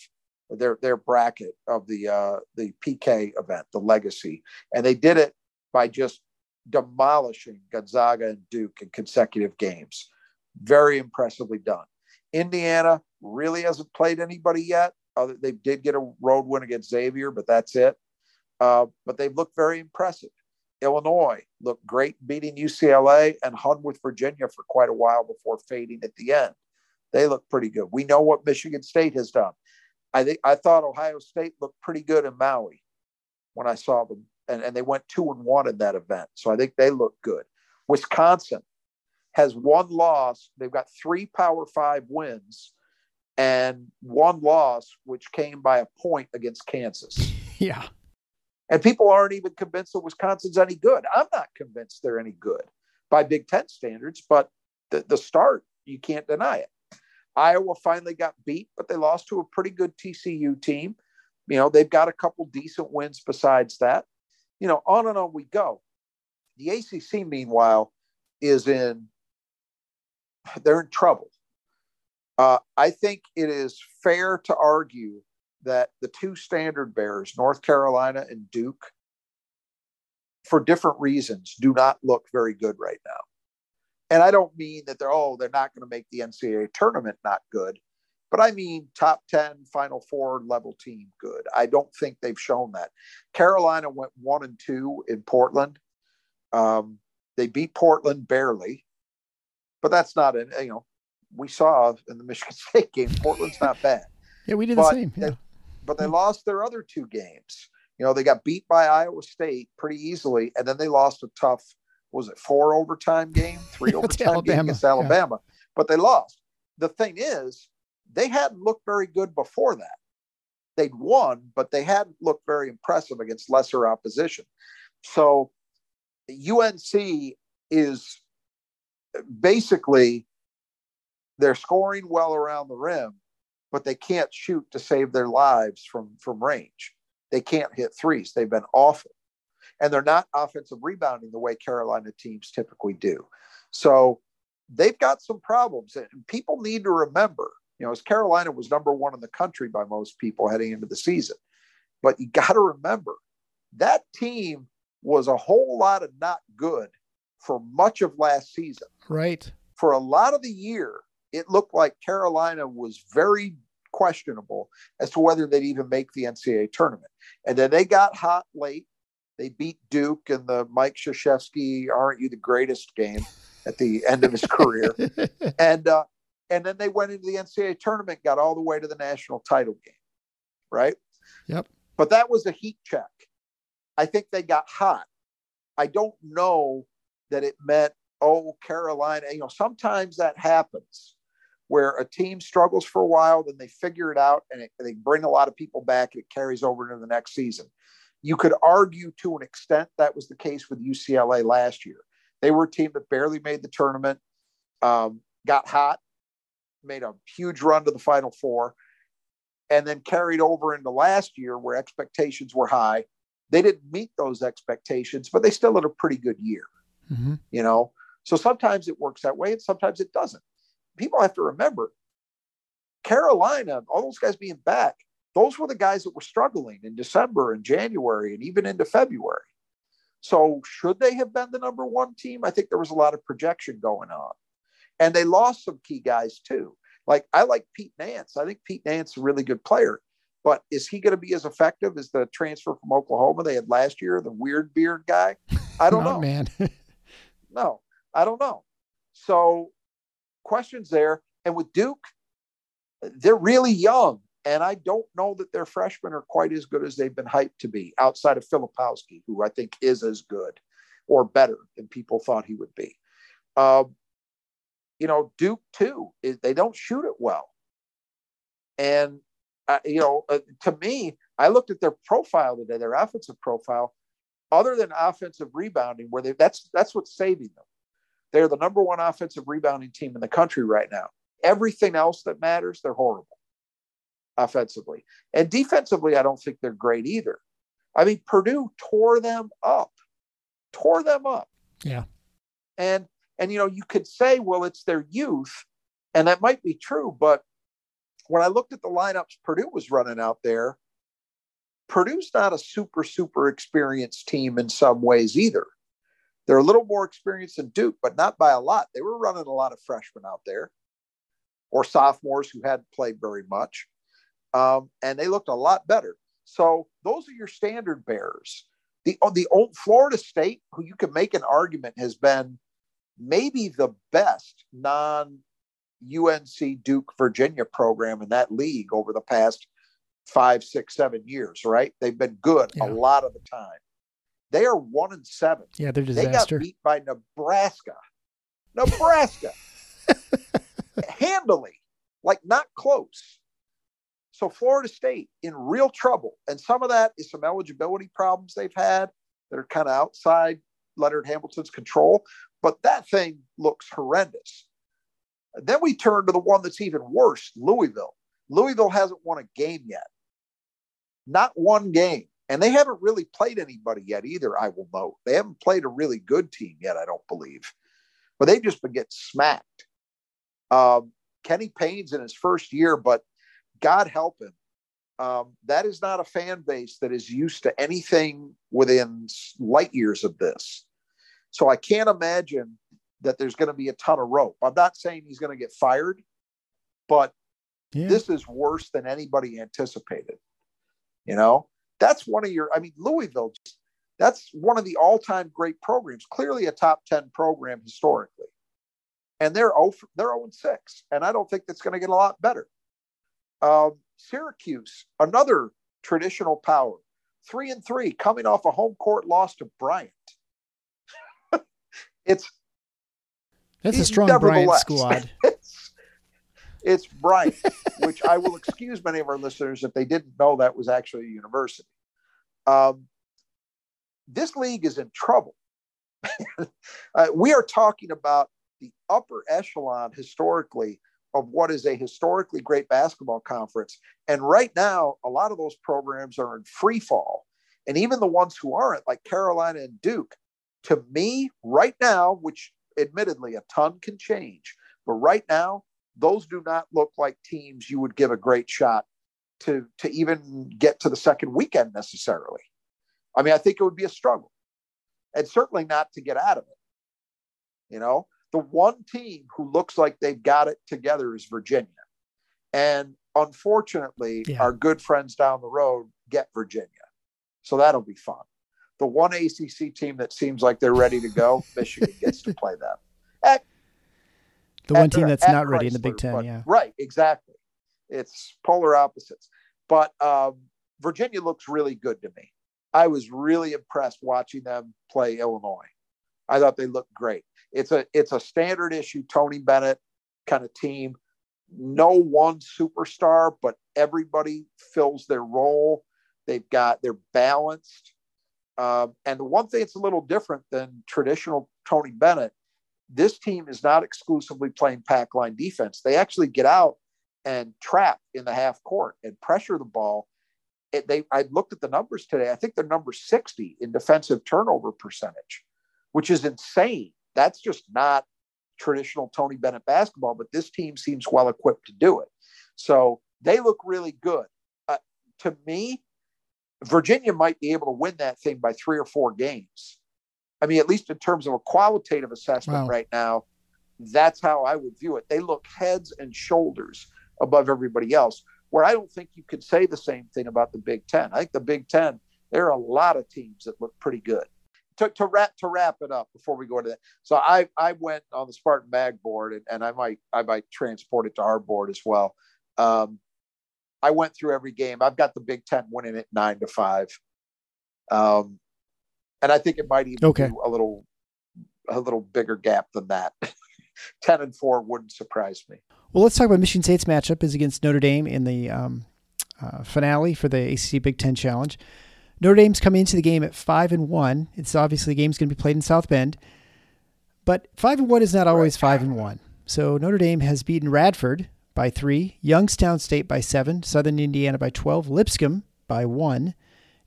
their their bracket of the uh, the PK event, the Legacy, and they did it by just demolishing Gonzaga and Duke in consecutive games. Very impressively done. Indiana really hasn't played anybody yet. They did get a road win against Xavier, but that's it. Uh, but they've looked very impressive. Illinois looked great beating UCLA and hung with Virginia for quite a while before fading at the end. They look pretty good. We know what Michigan State has done. I think I thought Ohio State looked pretty good in Maui when I saw them, and, and they went two and one in that event. So I think they look good. Wisconsin has one loss. They've got three Power Five wins and one loss, which came by a point against Kansas. Yeah. And people aren't even convinced that Wisconsin's any good. I'm not convinced they're any good by Big Ten standards, but the, the start, you can't deny it. Iowa finally got beat, but they lost to a pretty good TCU team. You know, they've got a couple decent wins besides that. You know, on and on we go. The ACC, meanwhile, is in, they're in trouble. Uh, I think it is fair to argue that the two standard bearers, North Carolina and Duke, for different reasons, do not look very good right now. And I don't mean that they're, oh, they're not going to make the NCAA tournament not good, but I mean top 10, Final Four level team good. I don't think they've shown that. Carolina went one and two in Portland. Um, they beat Portland barely, but that's not an, you know, we saw in the Michigan State game, Portland's not bad. Yeah, we did the same. Yeah. But they mm. lost their other two games. You know, they got beat by Iowa State pretty easily, and then they lost a tough, what was it four overtime game, three overtime game Alabama, against yeah. Alabama, but they lost. The thing is, they hadn't looked very good before that. They'd won, but they hadn't looked very impressive against lesser opposition. So UNC is basically they're scoring well around the rim, but they can't shoot to save their lives from from range. They can't hit threes. They've been awful. And they're not offensive rebounding the way Carolina teams typically do. So they've got some problems. And people need to remember, you know, as Carolina was number one in the country by most people heading into the season. But you got to remember that team was a whole lot of not good for much of last season Right. for a lot of the year, it looked like Carolina was very questionable as to whether they'd even make the NCAA tournament. And then they got hot late. They beat Duke in the Mike Krzyzewski "Aren't You the Greatest" game at the end of his career, and uh, and then they went into the NCAA tournament, got all the way to the national title game, right? Yep. But that was a heat check. I think they got hot. I don't know that it meant oh Carolina. You know, sometimes that happens where a team struggles for a while, then they figure it out and it, they bring a lot of people back and it carries over into the next season. You could argue to an extent that was the case with UCLA last year. They were a team that barely made the tournament, um, got hot, made a huge run to the Final Four, and then carried over into last year where expectations were high. They didn't meet those expectations, but they still had a pretty good year Mhm. you know So sometimes it works that way and sometimes it doesn't. People have to remember Carolina, all those guys being back, those were the guys that were struggling in December and January and even into February. So should they have been the number one team? I think there was a lot of projection going on. And they lost some key guys too. Like I like Pete Nance. I think Pete Nance is a really good player. But is he going to be as effective as the transfer from Oklahoma they had last year, the weird beard guy? I don't know. man. no, I don't know. So questions there. And with Duke, they're really young. And I don't know that their freshmen are quite as good as they've been hyped to be outside of Filipowski, who I think is as good or better than people thought he would be. Um, you know, Duke too, they don't shoot it well. And, uh, you know, uh, to me, I looked at their profile today, their offensive profile, other than offensive rebounding, where they that's that's what's saving them. They're the number one offensive rebounding team in the country right now. Everything else that matters, they're horrible offensively. And defensively, I don't think they're great either. I mean, Purdue tore them up, tore them up. Yeah. And and you know, you could say, well, it's their youth, and that might be true, but when I looked at the lineups Purdue was running out there, Purdue's not a super, super experienced team in some ways either. They're a little more experienced than Duke, but not by a lot. They were running a lot of freshmen out there or sophomores who hadn't played very much. Um, and they looked a lot better. So those are your standard bearers. The, the old Florida State, who you can make an argument has been maybe the best non UNC Duke Virginia program in that league over the past five, six, seven years, right? They've been good yeah. a lot of the time. They are one and seven. Yeah, they're disaster. They got beat by Nebraska. Nebraska. Handily, like not close. So Florida State in real trouble. And some of that is some eligibility problems they've had that are kind of outside Leonard Hamilton's control. But that thing looks horrendous. Then we turn to the one that's even worse Louisville. Louisville hasn't won a game yet. Not one game. And they haven't really played anybody yet either, I will note. They haven't played a really good team yet, I don't believe. But they've just been getting smacked. Um, Kenny Payne's in his first year, but God help him. Um, that is not a fan base that is used to anything within light years of this. So I can't imagine that there's going to be a ton of rope. I'm not saying he's going to get fired, but yeah. this is worse than anybody anticipated. You know, that's one of your, I mean, Louisville, that's one of the all time great programs, clearly a top 10 program historically. And they're 0, they're 0 6. And I don't think that's going to get a lot better. Um, Syracuse, another traditional power, three and three, coming off a home court loss to Bryant. it's that's a strong Bryant squad. it's, it's Bryant, which I will excuse many of our listeners if they didn't know that was actually a university. Um, this league is in trouble. uh, we are talking about the upper echelon historically of what is a historically great basketball conference. And right now, a lot of those programs are in free fall. And even the ones who aren't, like Carolina and Duke, to me, right now, which admittedly a ton can change, but right now, those do not look like teams you would give a great shot to, to even get to the second weekend necessarily. I mean, I think it would be a struggle and certainly not to get out of it. You know, the one team who looks like they've got it together is Virginia. And unfortunately, yeah. our good friends down the road get Virginia. So that'll be fun. The one ACC team that seems like they're ready to go, Michigan gets to play them. At, the one team that's not Chrysler, ready in the Big Ten, but, yeah. Right, exactly. It's polar opposites. But um, Virginia looks really good to me. I was really impressed watching them play Illinois. I thought they looked great. It's a it's a standard issue Tony Bennett kind of team. No one superstar, but everybody fills their role. They've got they're balanced. Um, and the one thing that's a little different than traditional Tony Bennett, this team is not exclusively playing pack line defense. They actually get out and trap in the half court and pressure the ball. It, they I looked at the numbers today. I think they're number 60 in defensive turnover percentage, which is insane That's just not traditional Tony Bennett basketball, but this team seems well equipped to do it. So they look really good. Uh, to me, Virginia might be able to win that thing by three or four games. I mean, at least in terms of a qualitative assessment wow. right now, that's how I would view it. They look heads and shoulders above everybody else, where I don't think you could say the same thing about the Big Ten. I think the Big Ten, there are a lot of teams that look pretty good. To, to wrap to wrap it up before we go into that. So I I went on the Spartan Mag board and, and I might I might transport it to our board as well. Um, I went through every game. I've got the Big Ten winning it nine to five. Um, and I think it might even okay. be a little a little bigger gap than that. 10 and 4 wouldn't surprise me. Well, let's talk about Michigan State's matchup is against Notre Dame in the um, uh, finale for the ACC Big Ten Challenge. Notre Dame's coming into the game at 5 and 1. It's obviously the game's going to be played in South Bend. But 5 and 1 is not always 5 and 1. So Notre Dame has beaten Radford by 3, Youngstown State by 7, Southern Indiana by 12, Lipscomb by 1,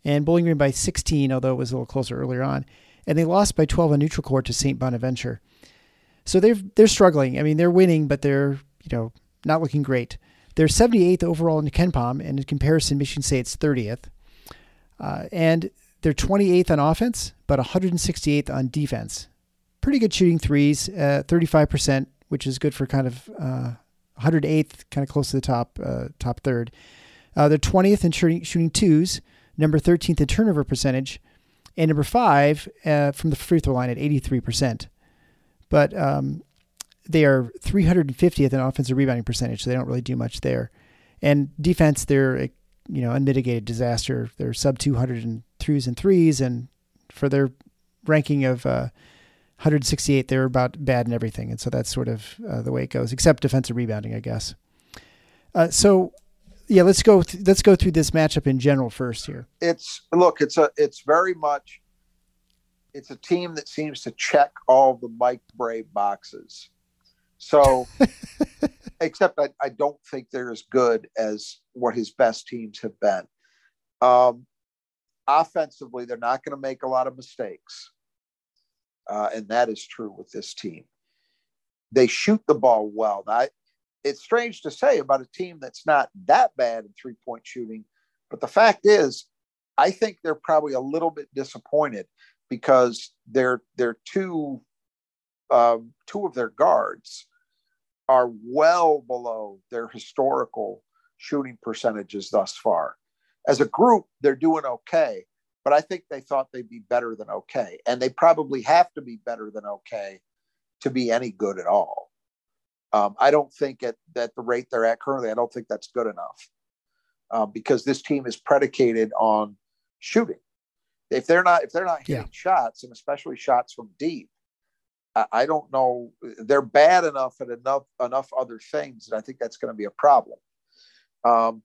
and Bowling Green by 16, although it was a little closer earlier on. And they lost by 12 on neutral court to St. Bonaventure. So they're they're struggling. I mean, they're winning, but they're you know not looking great. They're 78th overall in KenPom, and in comparison, Michigan State's 30th. Uh, and they're 28th on offense, but 168th on defense. Pretty good shooting threes, uh, 35%, which is good for kind of uh, 108th, kind of close to the top uh, top third. Uh, they're 20th in shooting, shooting twos, number 13th in turnover percentage, and number five uh, from the free throw line at 83% but um, they are 350th in offensive rebounding percentage, so they don't really do much there. And defense, they're a you know unmitigated disaster. They're sub 200 in threes and threes, and for their ranking of uh, 168, they're about bad in everything, and so that's sort of uh, the way it goes, except defensive rebounding, I guess. Uh, so, yeah, let's go. Th- let's go through this matchup in general first here. It's look, it's a, it's very much it's a team that seems to check all the Mike Brey boxes. So, except I, I, don't think they're as good as what his best teams have been. Um, offensively, they're not going to make a lot of mistakes. Uh, and that is true with this team. They shoot the ball well. Now, I, it's strange to say about a team that's not that bad in three point shooting, but the fact is, I think they're probably a little bit disappointed because they're they're two um, two of their guards are well below their historical shooting percentages thus far. As a group, they're doing okay, but I think they thought they'd be better than okay, and they probably have to be better than okay to be any good at all. Um, I don't think at that the rate they're at currently, I don't think that's good enough um, because this team is predicated on shooting if they're not if they're not hitting yeah. shots and especially shots from deep, I, don't know. They're bad enough at enough enough other things that I think that's going to be a problem. Um,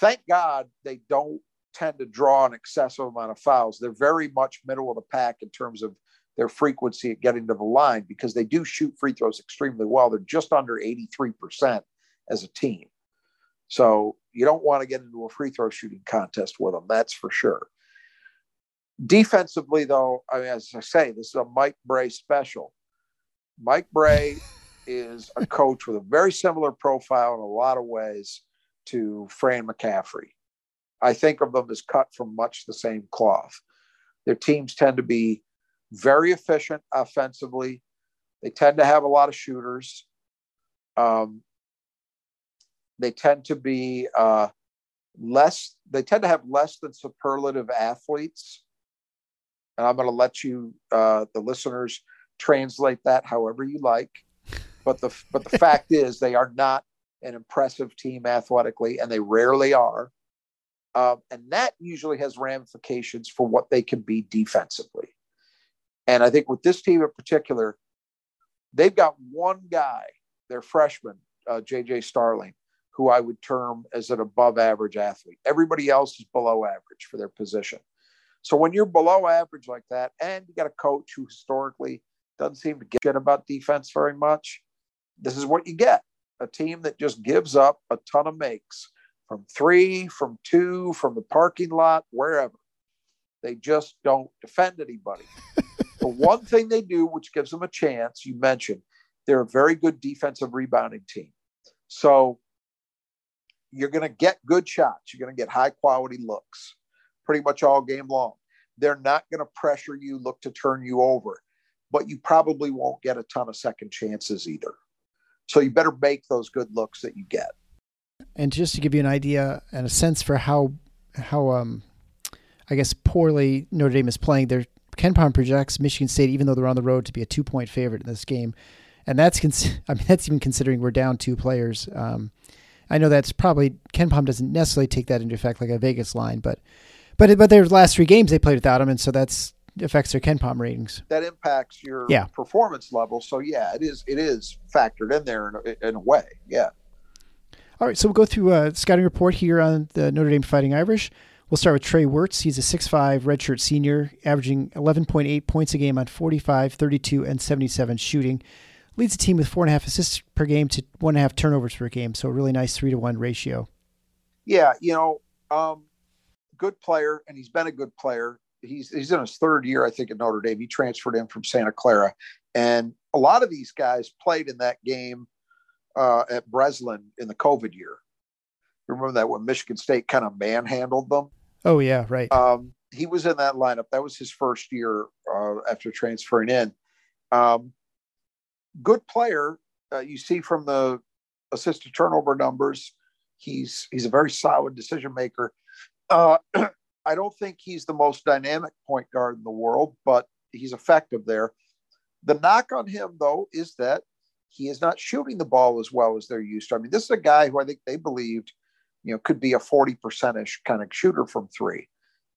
thank God they don't tend to draw an excessive amount of fouls. They're very much middle of the pack in terms of their frequency at getting to the line because they do shoot free throws extremely well. They're just under 83% as a team. So you don't want to get into a free throw shooting contest with them, that's for sure. Defensively, though, I mean, as I say, this is a Mike Brey special. Mike Brey is a coach with a very similar profile in a lot of ways to Fran McCaffery. I think of them as cut from much the same cloth. Their teams tend to be very efficient offensively. They tend to have a lot of shooters. Um, they tend to be uh, less. They tend to have less than superlative athletes and I'm going to let you, uh, the listeners, translate that however you like. But the but the fact is, they are not an impressive team athletically, and they rarely are. Um, and that usually has ramifications for what they can be defensively. And I think with this team in particular, they've got one guy, their freshman, uh, JJ Starling, who I would term as an above average athlete. Everybody else is below average for their position. So when you're below average like that, and you got a coach who historically doesn't seem to get about defense very much, this is what you get a team that just gives up a ton of makes from three, from two, from the parking lot, wherever. They just don't defend anybody. the one thing they do, which gives them a chance, you mentioned, they're a very good defensive rebounding team. So you're going to get good shots. You're going to get high quality looks pretty much all game long. They're not going to pressure you, look to turn you over, but you probably won't get a ton of second chances either. So you better make those good looks that you get. And just to give you an idea and a sense for how how um I guess poorly Notre Dame is playing, their KenPom projects Michigan State, even though they're on the road, to be a two point favorite in this game, and that's cons- I mean that's even considering we're down two players. Um, I know that's probably KenPom doesn't necessarily take that into effect like a Vegas line, but but but their last three games they played without him, and so that's affects their KenPom ratings. That impacts your yeah. performance level. So yeah, it is it is factored in there in a, in a way. Yeah. All right, so we'll go through a scouting report here on the Notre Dame Fighting Irish. We'll start with Trey Wertz. He's a 6'5 redshirt senior, averaging 11.8 points a game on 45, 32, and 77 shooting. Leads the team with four and a half assists per game to one and a half turnovers per game. So a really nice three to one ratio. Yeah, you know, um, good player, and he's been a good player. He's he's in his third year, I think, at Notre Dame. He transferred in from Santa Clara, and a lot of these guys played in that game uh, at Breslin in the COVID year. Remember that when Michigan State kind of manhandled them? Oh yeah, right. Um, he was in that lineup. That was his first year uh, after transferring in. Um, good player. Uh, you see from the assist to turnover numbers, he's he's a very solid decision maker. Uh, I don't think he's the most dynamic point guard in the world, but he's effective there. The knock on him, though, is that he is not shooting the ball as well as they're used to. I mean, this is a guy who I think they believed, you know, could be a 40% ish kind of shooter from three.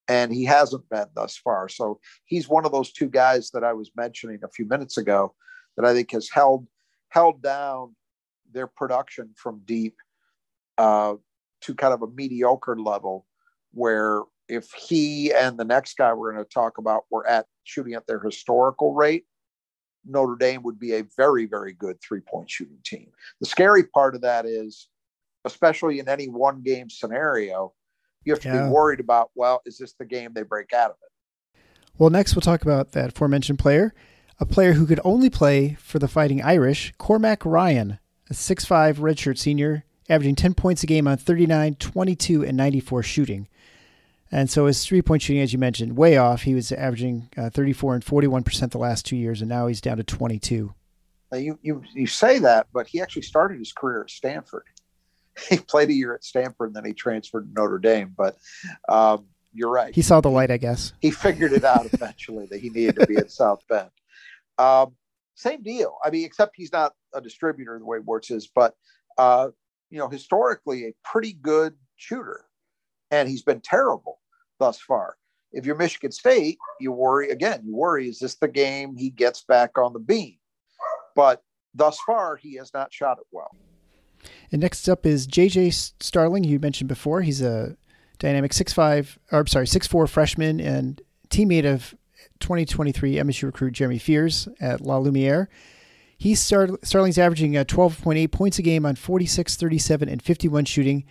And he hasn't been thus far. So he's one of those two guys that I was mentioning a few minutes ago that I think has held held down their production from deep uh, to kind of a mediocre level where if he and the next guy we're going to talk about were at shooting at their historical rate, Notre Dame would be a very, very good three point shooting team. The scary part of that is, especially in any one game scenario, you have to yeah. be worried about, well, is this the game they break out of it? Well, next we'll talk about that aforementioned player, a player who could only play for the Fighting Irish, Cormac Ryan, a 6'5 redshirt senior, averaging 10 points a game on 39, 22, and 94 shooting. And so his three point shooting, as you mentioned, way off. He was averaging uh, 34 and 41% the last two years, and now he's down to 22. Now you, you, you say that, but he actually started his career at Stanford. He played a year at Stanford and then he transferred to Notre Dame. But um, you're right. He saw the light, I guess. He figured it out eventually that he needed to be at South Bend. Um, same deal. I mean, except he's not a distributor the way Wertz is, but, uh, you know, historically a pretty good shooter and he's been terrible thus far. If you're Michigan State, you worry again. You worry: is this the game he gets back on the beam? But thus far, he has not shot it well. And next up is JJ Starling, you mentioned before. He's a dynamic six five, or sorry, six four freshman and teammate of 2023 MSU recruit Jeremy Fears at La Lumiere. He's Starling's averaging uh, 12.8 points a game on 46, 37, and 51 shooting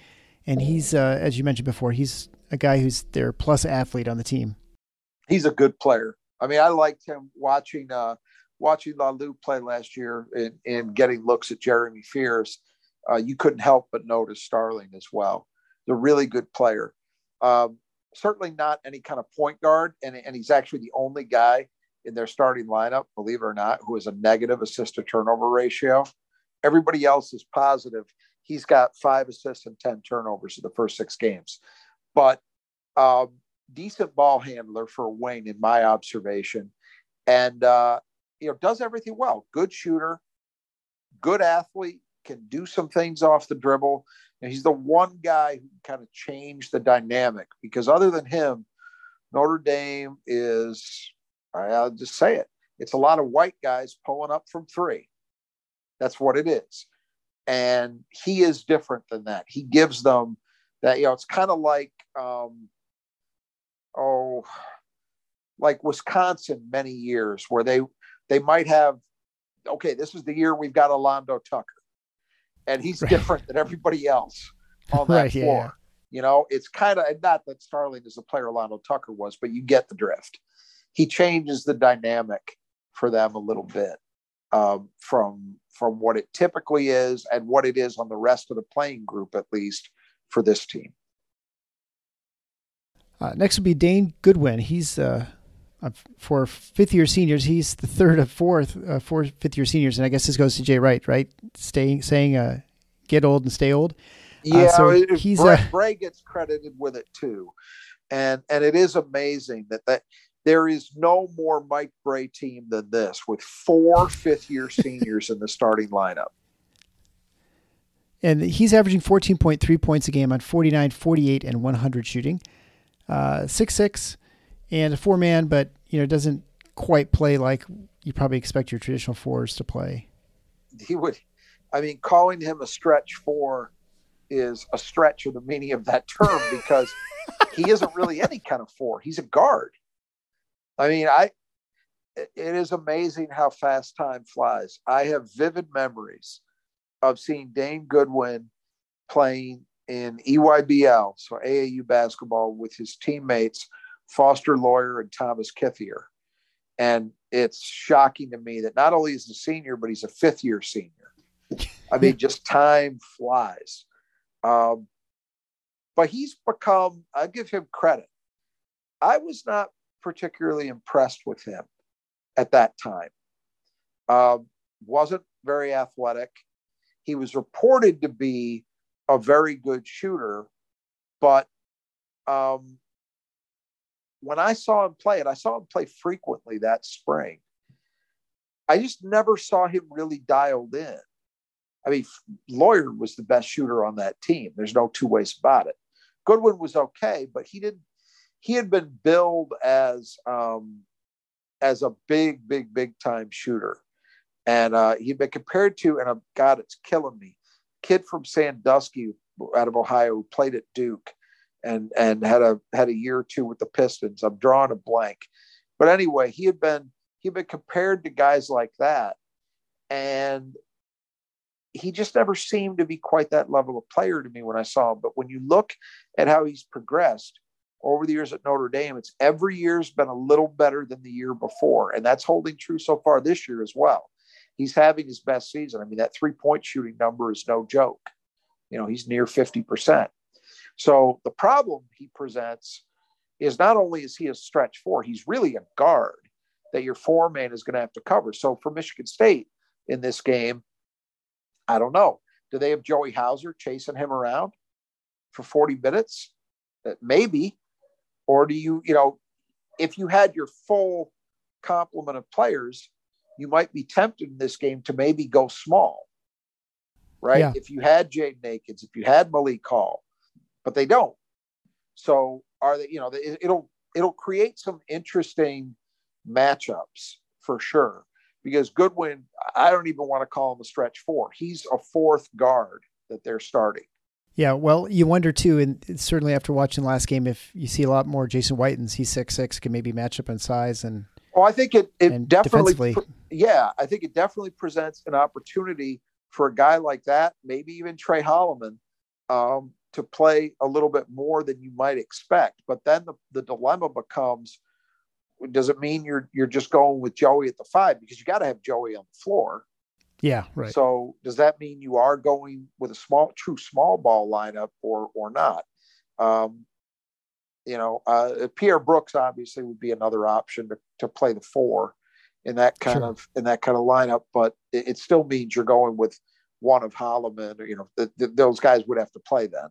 and he's uh, as you mentioned before, he's a guy who's their plus athlete on the team. He's a good player. I mean, I liked him watching uh, watching Lalu play last year and, and getting looks at Jeremy Fears. Uh, you couldn't help but notice Starling as well. The really good player. Um, certainly not any kind of point guard, and, and he's actually the only guy in their starting lineup, believe it or not, who has a negative assist to turnover ratio. Everybody else is positive he's got five assists and 10 turnovers in the first six games. But um, decent ball handler for Wayne, in my observation. And, uh, you know, does everything well. Good shooter, good athlete, can do some things off the dribble. And he's the one guy who kind of changed the dynamic because other than him, Notre Dame is, I'll just say it, it's a lot of white guys pulling up from three. That's what it is and he is different than that. He gives them that you know it's kind of like um, oh like Wisconsin many years where they they might have okay this is the year we've got Alando Tucker and he's right. different than everybody else on that right, floor. Yeah. You know, it's kind of not that Starling is a player Alando Tucker was, but you get the drift. he changes the dynamic for them a little bit um, from from what it typically is and what it is on the rest of the playing group, at least for this team. Uh, next would be Dane Goodwin. He's uh, for fifth year seniors. He's the third of fourth uh, four fifth year seniors, and I guess this goes to Jay Wright, right? Staying saying uh, get old and stay old. Uh, yeah, so he's Brey, uh, Brey gets credited with it too, and and it is amazing that that there is no more Mike Brey team than this with four fifth year seniors in the starting lineup. And he's averaging 14.3 points a game on 49, 48, and 100 shooting. Uh, six six, and a four man, but you know doesn't quite play like you probably expect your traditional fours to play. He would, I mean, calling him a stretch four is a stretch of the meaning of that term because he isn't really any kind of four. He's a guard. I mean, I it is amazing how fast time flies. I have vivid memories of seeing Dane Goodwin playing in EYBL, so AAU basketball, with his teammates Foster Loyer and Thomas Kithier. And it's shocking to me that not only is he a senior, but he's a fifth year senior. I mean, just time flies. Um, but he's become, I give him credit. I was not particularly impressed with him at that time. Uh, wasn't very athletic. He was reported to be a very good shooter, but um, when I saw him play, and I saw him play frequently that spring, I just never saw him really dialed in. I mean, Loyer was the best shooter on that team. There's no two ways about it. Goodwin was okay, but he didn't. He had been billed as um, as a big, big, big time shooter, and uh, he'd been compared to. And uh, God, it's killing me. Kid from Sandusky out of Ohio who played at Duke and and had a had a year or two with the Pistons. I'm drawing a blank, but anyway, he had been he'd been compared to guys like that, and he just never seemed to be quite that level of player to me when I saw him. But when you look at how he's progressed over the years at Notre Dame, it's every year's been a little better than the year before. And that's holding true so far this year as well. He's having his best season. I mean, that three point shooting number is no joke. You know, he's near 50%. So the problem he presents is not only is he a stretch four, he's really a guard that your four man is going to have to cover. So for Michigan State in this game, I don't know. Do they have Joey Hauser chasing him around for 40 minutes? Uh, maybe. Or do you, you know, if you had your full complement of players, you might be tempted in this game to maybe go small, right? Yeah. If you had Jaden Akins, if you had Malik Hall, but they don't. So are they, you know, it'll, it'll create some interesting matchups for sure because Goodwin, I don't even want to call him a stretch four. He's a fourth guard that they're starting. Yeah, well, you wonder too, and certainly after watching the last game, if you see a lot more Jason Whitens, he's six six, can maybe match up in size and. Well, I think it it definitely, yeah, I think it definitely presents an opportunity for a guy like that, maybe even Tre Holloman, um, to play a little bit more than you might expect. But then the, the dilemma becomes does it mean you're you're just going with Joey at the five because you got to have Joey on the floor. Yeah, right. So does that mean you are going with a small, true small ball lineup or or not? Um, you know, uh, Pierre Brooks obviously would be another option to, to play the four in that kind sure. of in that kind of lineup, but it, it, still means you're going with one of Holloman. Or, you know, those guys would have to play then.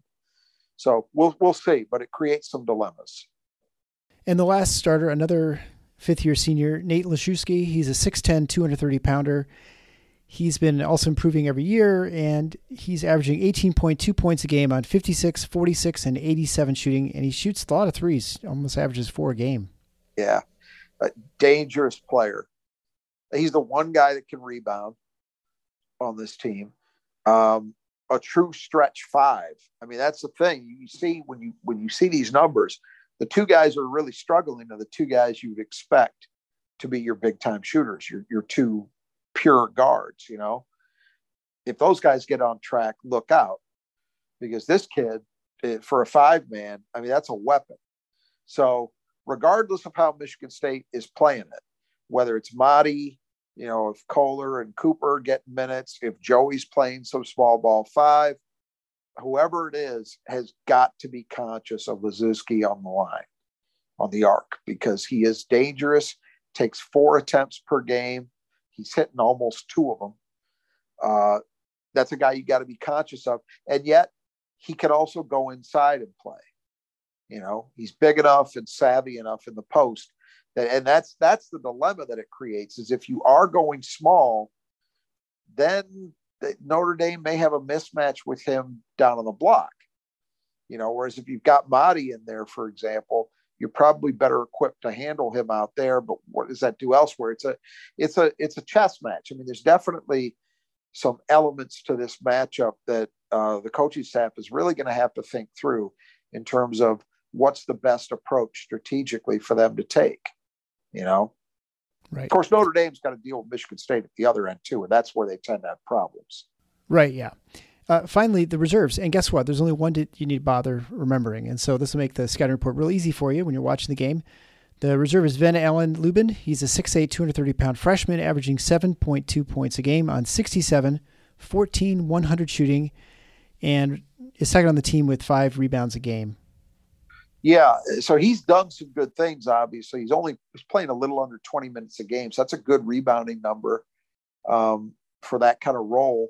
So we'll we'll see, but it creates some dilemmas. And the last starter, another fifth year senior, Nate Laszewski. He's a 6'10, 230 pounder. He's been also improving every year, and he's averaging 18.2 points a game on 56, 46, and 87 shooting. And he shoots a lot of threes, almost averages four a game. Yeah. A dangerous player. He's the one guy that can rebound on this team. Um, a true stretch five. I mean, that's the thing you see when you when you see these numbers the two guys are really struggling are the two guys you would expect to be your big time shooters, your, your two pure guards, you know. If those guys get on track, look out because this kid, eh, for a five man, I mean, that's a weapon. So regardless of how Michigan State is playing it, whether it's Mady, you know, if Kohler and Cooper get minutes, if Joey's playing some small ball five, whoever it is has got to be conscious of Laszewski on the line, on the arc, because he is dangerous, takes four attempts per game. He's hitting almost two of them. Uh, that's a guy you got to be conscious of. And yet he can also go inside and play. You know, he's big enough and savvy enough in the post. That, and that's that's the dilemma that it creates is if you are going small, then Notre Dame may have a mismatch with him down on the block. You know, whereas if you've got Mady in there, for example, you're probably better equipped to handle him out there. But what does that do elsewhere? It's a it's a it's a chess match. I mean, there's definitely some elements to this matchup that uh, the coaching staff is really going to have to think through in terms of what's the best approach strategically for them to take. You know, right. Of course, Notre Dame's got to deal with Michigan State at the other end too, and that's where they tend to have problems. Right. Yeah. Uh, finally, the reserves. And guess what? There's only one that you need to bother remembering. And so this will make the scouting report real easy for you when you're watching the game. The reserve is Ven-Allen Lubin. He's a 6'8, 230 pound freshman, averaging 7.2 points a game on 67, 14, 100 shooting, and is second on the team with five rebounds a game. Yeah, so he's done some good things. Obviously, he's only he's playing a little under 20 minutes a game, so that's a good rebounding number um, for that kind of role.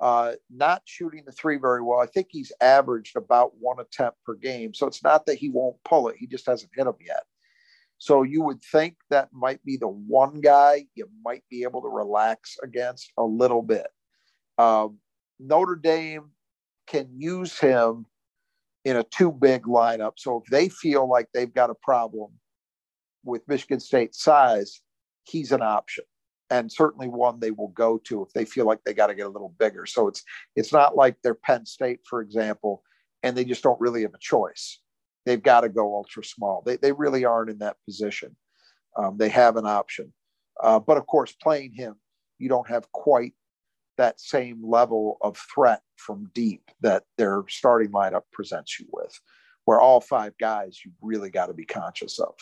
Uh, not shooting the three very well. I think he's averaged about one attempt per game. So it's not that he won't pull it, he just hasn't hit them yet. So you would think that might be the one guy you might be able to relax against a little bit. Um, Notre Dame can use him in a too big lineup. So if they feel like they've got a problem with Michigan State size, he's an option and certainly one they will go to if they feel like they got to get a little bigger. So it's it's not like they're Penn State, for example, and they just don't really have a choice. They've got to go ultra small. They they really aren't in that position. Um, they have an option, uh, but of course, playing him, you don't have quite that same level of threat from deep that their starting lineup presents you with, where all five guys you really got to be conscious of.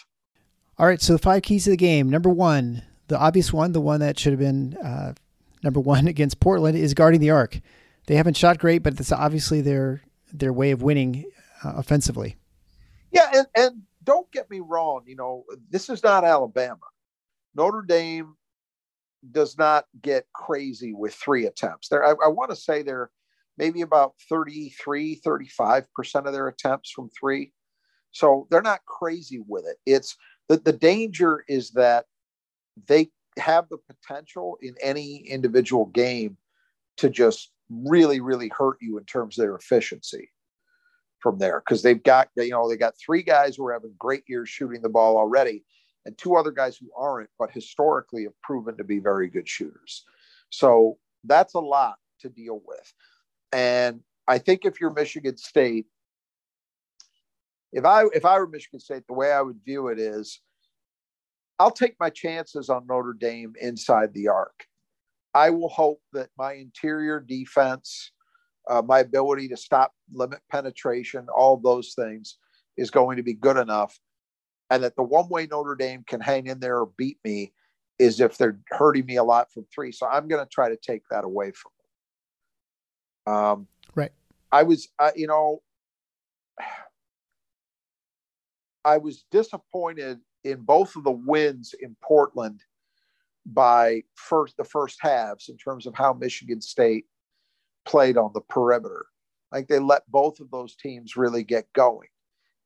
All right, so the five keys of the game. Number one, the obvious one, the one that should have been uh, number one against Portland, is guarding the arc. They haven't shot great, but it's obviously their their way of winning uh, offensively. Yeah, and, and don't get me wrong. You know, this is not Alabama. Notre Dame does not get crazy with three attempts. There, I, I want to say they're maybe about 33, 35% of their attempts from three. So they're not crazy with it. It's the, the danger is that they have the potential in any individual game to just really, really hurt you in terms of their efficiency from there. Because they've got you know they got three guys who are having great years shooting the ball already and two other guys who aren't but historically have proven to be very good shooters. So that's a lot to deal with. And i think if you're michigan state if i if i were michigan state the way i would view it is I'll take my chances on Notre Dame inside the arc. I will hope that my interior defense, uh, my ability to stop limit penetration, all those things is going to be good enough. And that the one way Notre Dame can hang in there or beat me is if they're hurting me a lot from three. So I'm going to try to take that away from them. Um, right. I was, uh, you know, I was disappointed in both of the wins in Portland by first the first halves in terms of how Michigan State played on the perimeter. Like they let both of those teams really get going.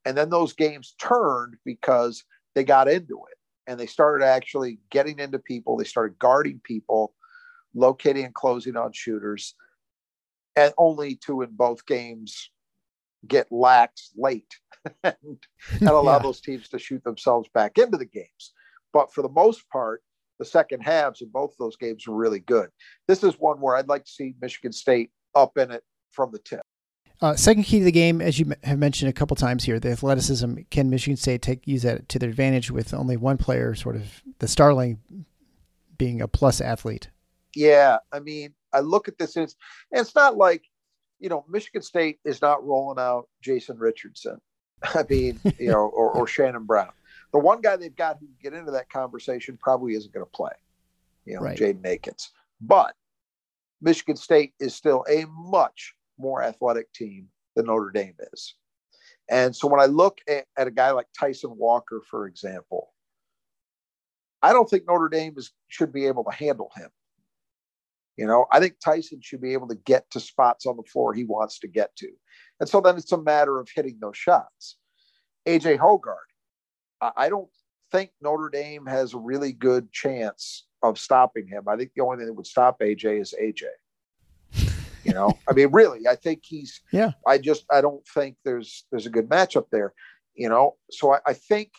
And then those games turned because they got into it and they started actually getting into people. They started guarding people, locating and closing on shooters, and only to in both games get lax late and, and allow yeah. those teams to shoot themselves back into the games. But for the most part, the second halves in both those games were really good. This is one where I'd like to see Michigan State up in it from the tip. Uh, second key to the game, as you have mentioned a couple times here, the athleticism. Can Michigan State take use that to their advantage with only one player, sort of the Starling, being a plus athlete? Yeah, I mean, I look at this and it's, and it's not like you know, Michigan State is not rolling out Jason Richardson. I mean, you know, or, or Shannon Brown. The one guy they've got who can get into that conversation probably isn't going to play, you know, right. Jaden Akins. But Michigan State is still a much more athletic team than Notre Dame is. And so when I look at, at a guy like Tyson Walker, for example, I don't think Notre Dame is, should be able to handle him. You know, I think Tyson should be able to get to spots on the floor he wants to get to. And so then it's a matter of hitting those shots. AJ Hoggard, I don't think Notre Dame has a really good chance of stopping him. I think the only thing that would stop AJ is AJ. You know, I mean, really, I think he's. Yeah. I just I don't think there's there's a good matchup there. You know, so I, I think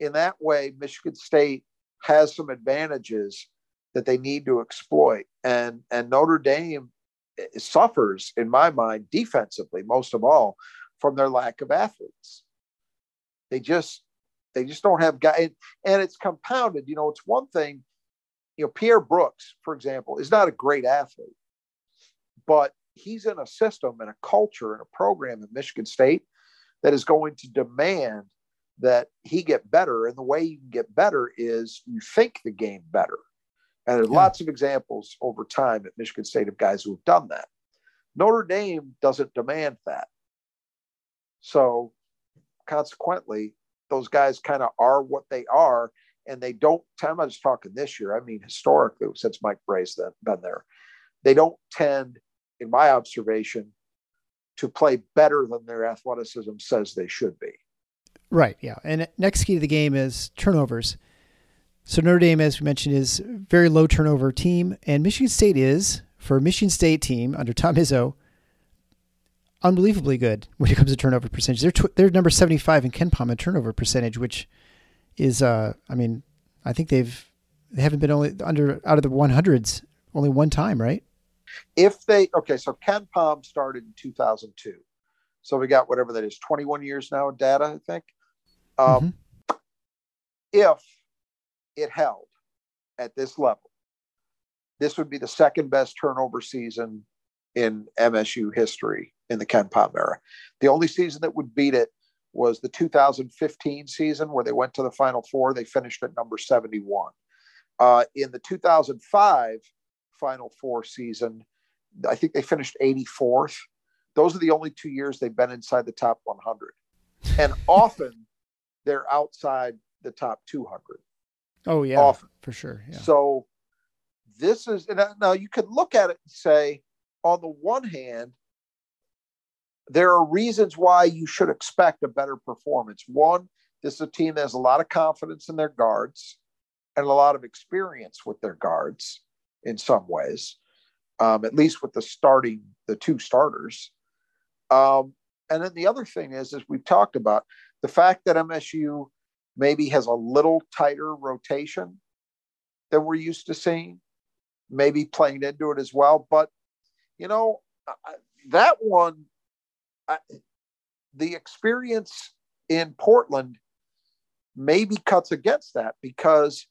in that way, Michigan State has some advantages that they need to exploit. And and Notre Dame suffers, in my mind, defensively most of all from their lack of athletes. They just they just don't have guys, and it's compounded. You know, it's one thing. You know, Pierre Brooks, for example, is not a great athlete, but he's in a system and a culture and a program at Michigan State that is going to demand that he get better. And the way you can get better is you think the game better. And there's yeah. lots of examples over time at Michigan State of guys who have done that. Notre Dame doesn't demand that. So consequently, those guys kind of are what they are. And they don't, I'm not just talking this year, I mean, historically, since Mike Brey's been there, they don't tend, in my observation, to play better than their athleticism says they should be. Right. Yeah. And next key to the game is turnovers. So Notre Dame, as we mentioned, is very low turnover team, and Michigan State is for a Michigan State team under Tom Izzo unbelievably good when it comes to turnover percentage. They're tw- they're number seventy five in KenPom in turnover percentage, which is uh I mean I think they've they haven't been only under out of the one hundreds only one time, right? If they okay, so KenPom started in two thousand two, so we got whatever that is, twenty one years now of data, I think. Um, mm-hmm. If it held at this level, this would be the second best turnover season in MSU history in the KenPom era. The only season that would beat it was the 2015 season where they went to the Final Four. They finished at number 71. Uh, in the 2005 Final Four season, I think they finished 84th. Those are the only two years they've been inside the top 100. And often they're outside the top 200. Oh yeah, often for sure. Yeah. So this is now you could look at it and say, on the one hand, there are reasons why you should expect a better performance. One, this is a team that has a lot of confidence in their guards and a lot of experience with their guards in some ways, um, at least with the starting the two starters. Um, and then the other thing is, as we've talked about, the fact that MSU maybe has a little tighter rotation than we're used to seeing, maybe playing into it as well. But, you know, that one, I, the experience in Portland maybe cuts against that because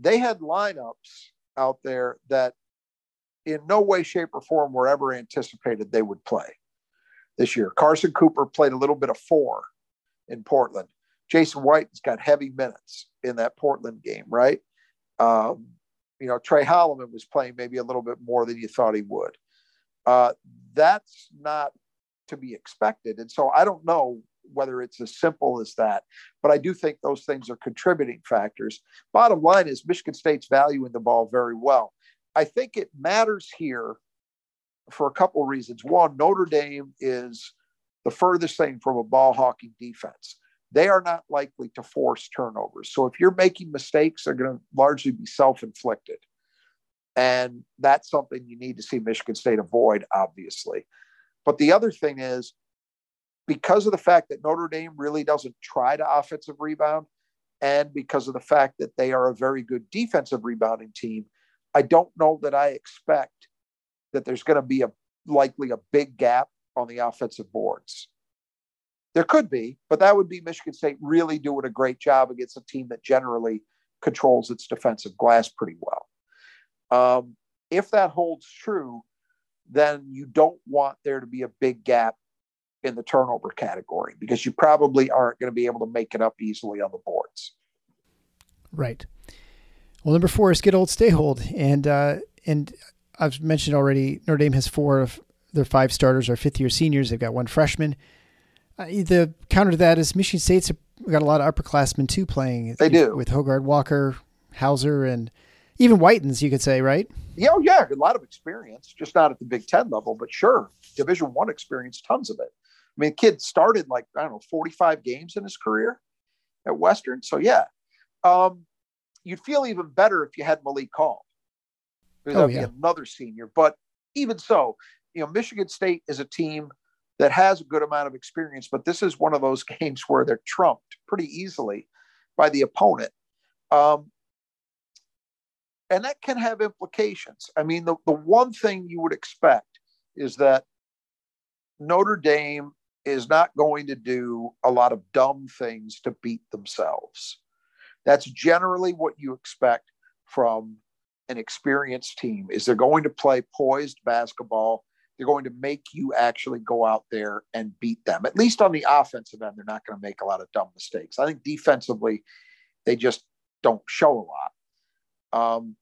they had lineups out there that in no way, shape, or form were ever anticipated they would play this year. Carson Cooper played a little bit of four in Portland. Jason Whitens got heavy minutes in that Portland game, right? Um, you know, Tre Holloman was playing maybe a little bit more than you thought he would. Uh, that's not to be expected. And so I don't know whether it's as simple as that, but I do think those things are contributing factors. Bottom line is Michigan State's valuing the ball very well. I think it matters here for a couple of reasons. One, Notre Dame is the furthest thing from a ball hawking defense they are not likely to force turnovers. So if you're making mistakes, they're going to largely be self inflicted. And that's something you need to see Michigan State avoid, obviously. But the other thing is, because of the fact that Notre Dame really doesn't try to offensive rebound, and because of the fact that they are a very good defensive rebounding team, I don't know that I expect that there's going to be a likely a big gap on the offensive boards. There could be, but that would be Michigan State really doing a great job against a team that generally controls its defensive glass pretty well. Um, if that holds true, then you don't want there to be a big gap in the turnover category because you probably aren't going to be able to make it up easily on the boards. Right. Well, number four is get old, stay old, and uh, and I've mentioned already. Notre Dame has four of their five starters are fifth year seniors. They've got one freshman. Uh, the counter to that is Michigan State's got a lot of upperclassmen too playing. They do with Hoggard, Walker, Hauser, and even Whitens. You could say, right? Yeah, oh, yeah, a lot of experience, just not at the Big Ten level, but sure, Division One experience, tons of it. I mean, kid started like I don't know, forty-five games in his career at Western. So yeah, um, you'd feel even better if you had Malik. Because oh, that'd yeah. be another senior. But even so, you know, Michigan State is a team that has a good amount of experience, but this is one of those games where they're trumped pretty easily by the opponent. Um, and that can have implications. I mean, the, the one thing you would expect is that Notre Dame is not going to do a lot of dumb things to beat themselves. That's generally what you expect from an experienced team is they're going to play poised basketball. They're going to make you actually go out there and beat them. At least on the offensive end, they're not going to make a lot of dumb mistakes. I think defensively, they just don't show a lot. Um,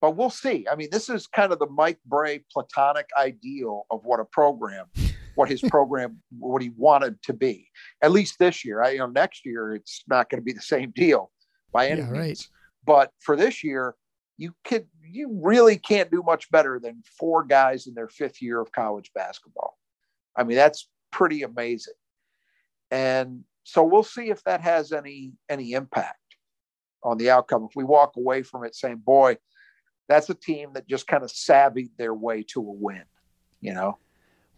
but we'll see. I mean, this is kind of the Mike Brey platonic ideal of what a program, what his program, what he wanted to be. At least this year. I, you know, next year it's not going to be the same deal by any yeah, means. Right. But for this year, you could you really can't do much better than four guys in their fifth year of college basketball. I mean, that's pretty amazing. And so we'll see if that has any any impact on the outcome. If we walk away from it saying, boy, that's a team that just kind of savvied their way to a win, you know.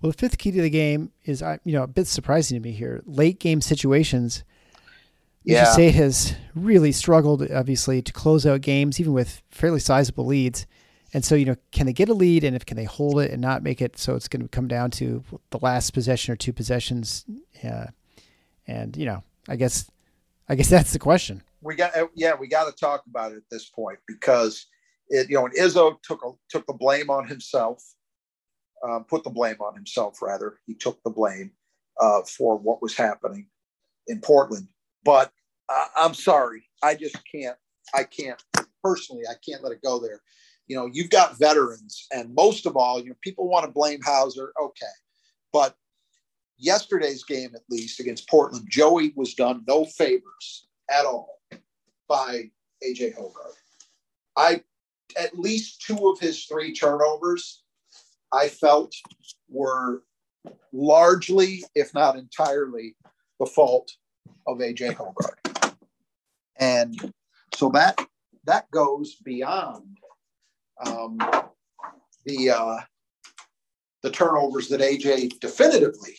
Well, the fifth key to the game is, I you know, a bit surprising to me here. Late game situations. Yeah. State has really struggled, obviously, to close out games, even with fairly sizable leads. And so, you know, can they get a lead, and if can they hold it and not make it so it's going to come down to the last possession or two possessions? Yeah, and you know, I guess, I guess that's the question. We got, yeah, we got to talk about it at this point because it, you know, and Izzo took a, took the blame on himself, um, put the blame on himself rather. He took the blame uh, for what was happening in Portland. But uh, I'm sorry, I just can't. I can't personally. I can't let it go there. You know, you've got veterans, and most of all, you know, people want to blame Hauser. Okay, but yesterday's game, at least against Portland, Joey was done no favors at all by AJ Hoggard. I at least two of his three turnovers, I felt were largely, if not entirely, the fault of AJ Hoggard. And so that that goes beyond um, the uh, the turnovers that AJ definitively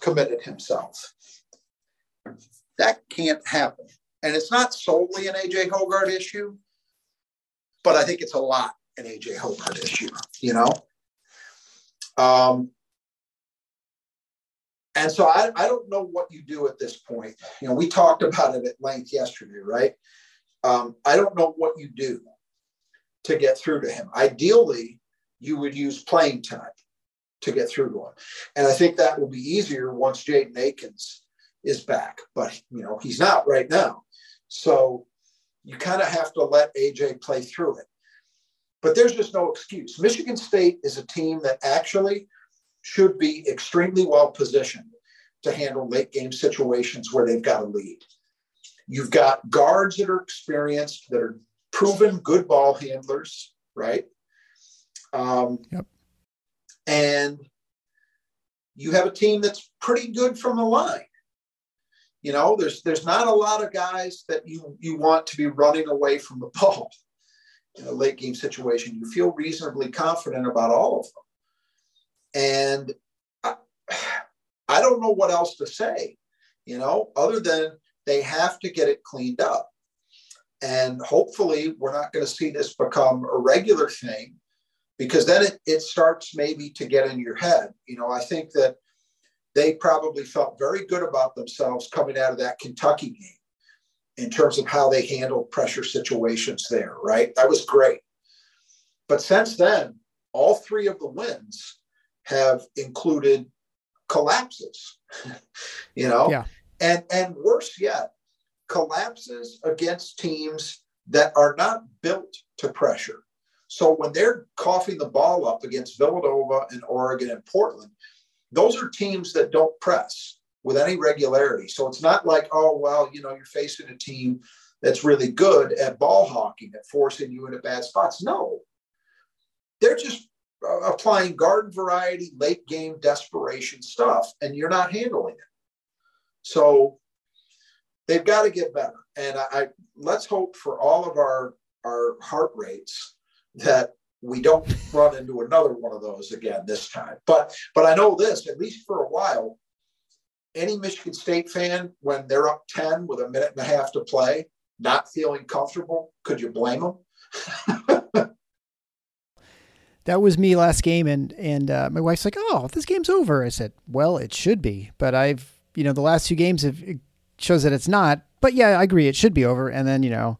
committed himself. That can't happen. And it's not solely an AJ Hoggard issue but I think it's a lot an AJ Hoggard issue, you know? Um, and so I, I don't know what you do at this point. You know, we talked about it at length yesterday, right? Um, I don't know what you do to get through to him. Ideally, you would use playing time to get through to him. And I think that will be easier once Jaden Akins is back, but you know, he's not right now. So you kind of have to let AJ play through it. But there's just no excuse. Michigan State is a team that actually should be extremely well positioned to handle late game situations where they've got a lead. You've got guards that are experienced, that are proven good ball handlers, right? Um, yep. And you have a team that's pretty good from the line. You know, there's there's not a lot of guys that you you want to be running away from the ball in a late game situation. You feel reasonably confident about all of them, and I, I don't know what else to say. You know, other than they have to get it cleaned up, and hopefully we're not going to see this become a regular thing because then it, it starts maybe to get in your head. You know, I think that they probably felt very good about themselves coming out of that Kentucky game in terms of how they handled pressure situations there, right? That was great. But since then, all three of the wins have included collapses, you know? Yeah. And and worse yet, collapses against teams that are not built to pressure. So when they're coughing the ball up against Villanova and Oregon and Portland, those are teams that don't press with any regularity. So it's not like, oh, well, you know, you're facing a team that's really good at ball hawking, at forcing you into bad spots. No, they're just Uh, applying garden variety, late game desperation stuff, and you're not handling it. So they've got to get better. And I, I let's hope for all of our our heart rates that we don't run into another one of those again this time. But but I know this, at least for a while, any Michigan State fan, when they're up 10 with a minute and a half to play, not feeling comfortable, could you blame them? that was me last game, and and uh, my wife's like, "Oh, this game's over." I said, "Well, it should be," but I've you know the last two games have shows that it's not. But yeah, I agree, it should be over. And then you know,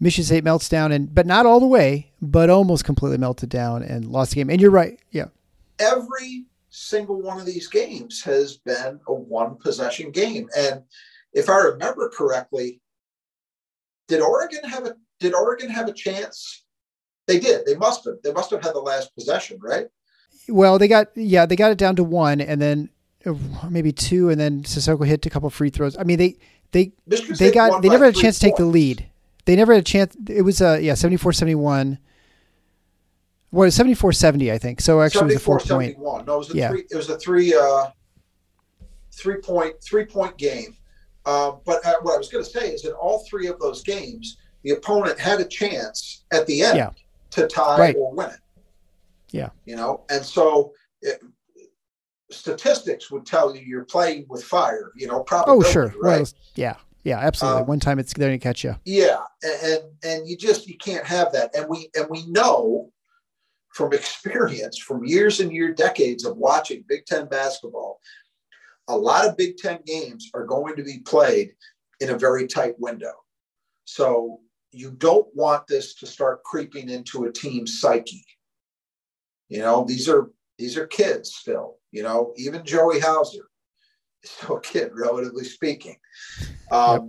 Michigan State melts down, and but not all the way, but almost completely melted down and lost the game. And you're right, yeah. Every single one of these games has been a one possession game, and if I remember correctly, did Oregon have a did Oregon have a chance they did. They must have. They must have had the last possession, right? Well, they got yeah, they got it down to one, and then uh, maybe two, and then Sissoko hit a couple free throws. I mean, they they Michigan they got they never had a chance to take the lead. They never had a chance. It was uh yeah 74-71. Well, 74-70, I think. So actually, it was a four point. No, it was a yeah. three. It was a three uh three point three point game. Uh, but uh, what I was going to say is in all three of those games, the opponent had a chance at the end. Yeah to tie right. or win it. Yeah. You know, and so it, statistics would tell you you're playing with fire, you know, probably. Oh, sure. Right? Well, yeah. Yeah, absolutely. Um, One time it's going to catch you. Yeah. And, and you just, you can't have that. And we, and we know from experience, from years and year, decades of watching Big Ten basketball, a lot of Big Ten games are going to be played in a very tight window. So you don't want this to start creeping into a team's psyche. You know, these are these are kids still. You know, even Joey Hauser is still a kid, relatively speaking. Um, yep.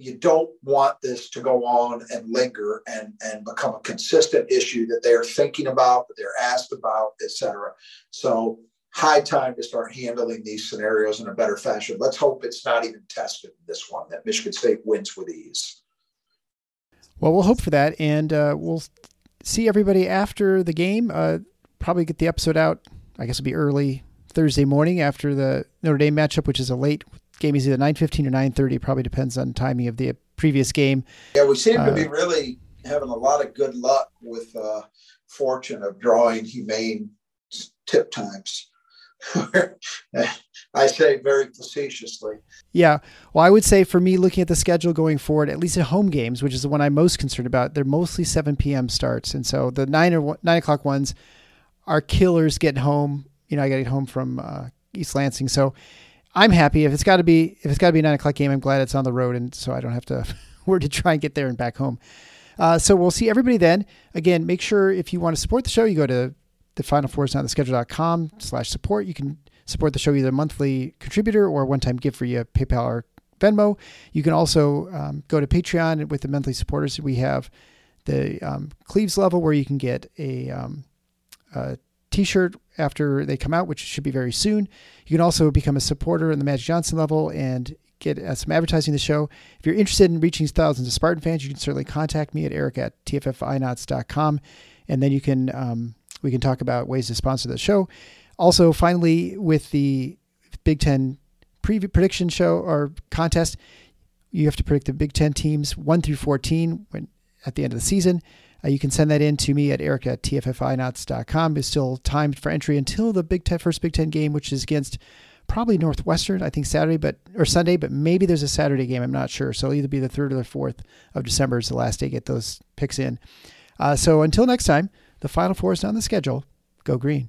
You don't want this to go on and linger and and become a consistent issue that they are thinking about, that they're asked about, etc. So high time to start handling these scenarios in a better fashion. Let's hope it's not even tested in this one, that Michigan State wins with ease. Well, we'll hope for that, and uh, we'll see everybody after the game. Uh, probably get the episode out. I guess it'll be early Thursday morning after the Notre Dame matchup, which is a late game. Is either nine fifteen or nine thirty. Probably depends on timing of the previous game. Yeah, we seem to be uh, really having a lot of good luck with uh, fortune of drawing humane tip times. I say very facetiously. Yeah. Well, I would say for me, looking at the schedule going forward, at least at home games, which is the one I'm most concerned about, they're mostly 7 p.m. starts. And so the 9 or 9 o'clock ones are killers getting home. You know, I got to get home from uh, East Lansing. So I'm happy. If it's got to be, if it's got to be a 9 o'clock game, I'm glad it's on the road. And so I don't have to where to try and get there and back home. Uh, so we'll see everybody then. Again, make sure if you want to support the show, you go to the final four is not the schedule.com slash support. You can support the show either monthly contributor or one time gift for via PayPal or Venmo. You can also um, go to Patreon with the monthly supporters. We have the um, Cleaves level where you can get a, um, a t-shirt after they come out, which should be very soon. You can also become a supporter in the Magic Johnson level and get uh, some advertising the show. If you're interested in reaching thousands of Spartan fans, you can certainly contact me at eric at tffinots.com. And then you can um, we can talk about ways to sponsor the show. Also, finally, with the Big Ten preview prediction show or contest, you have to predict the Big Ten teams 1 through 14 when, at the end of the season. Uh, you can send that in to me at eric at tffinots.com. It's still timed for entry until the Big Ten, first Big Ten game, which is against probably Northwestern, I think Saturday, but or Sunday, but maybe there's a Saturday game. I'm not sure. So it'll either be the third or the fourth of December is the last day to get those picks in. Uh, so until next time, the Final Four is on the schedule. Go green.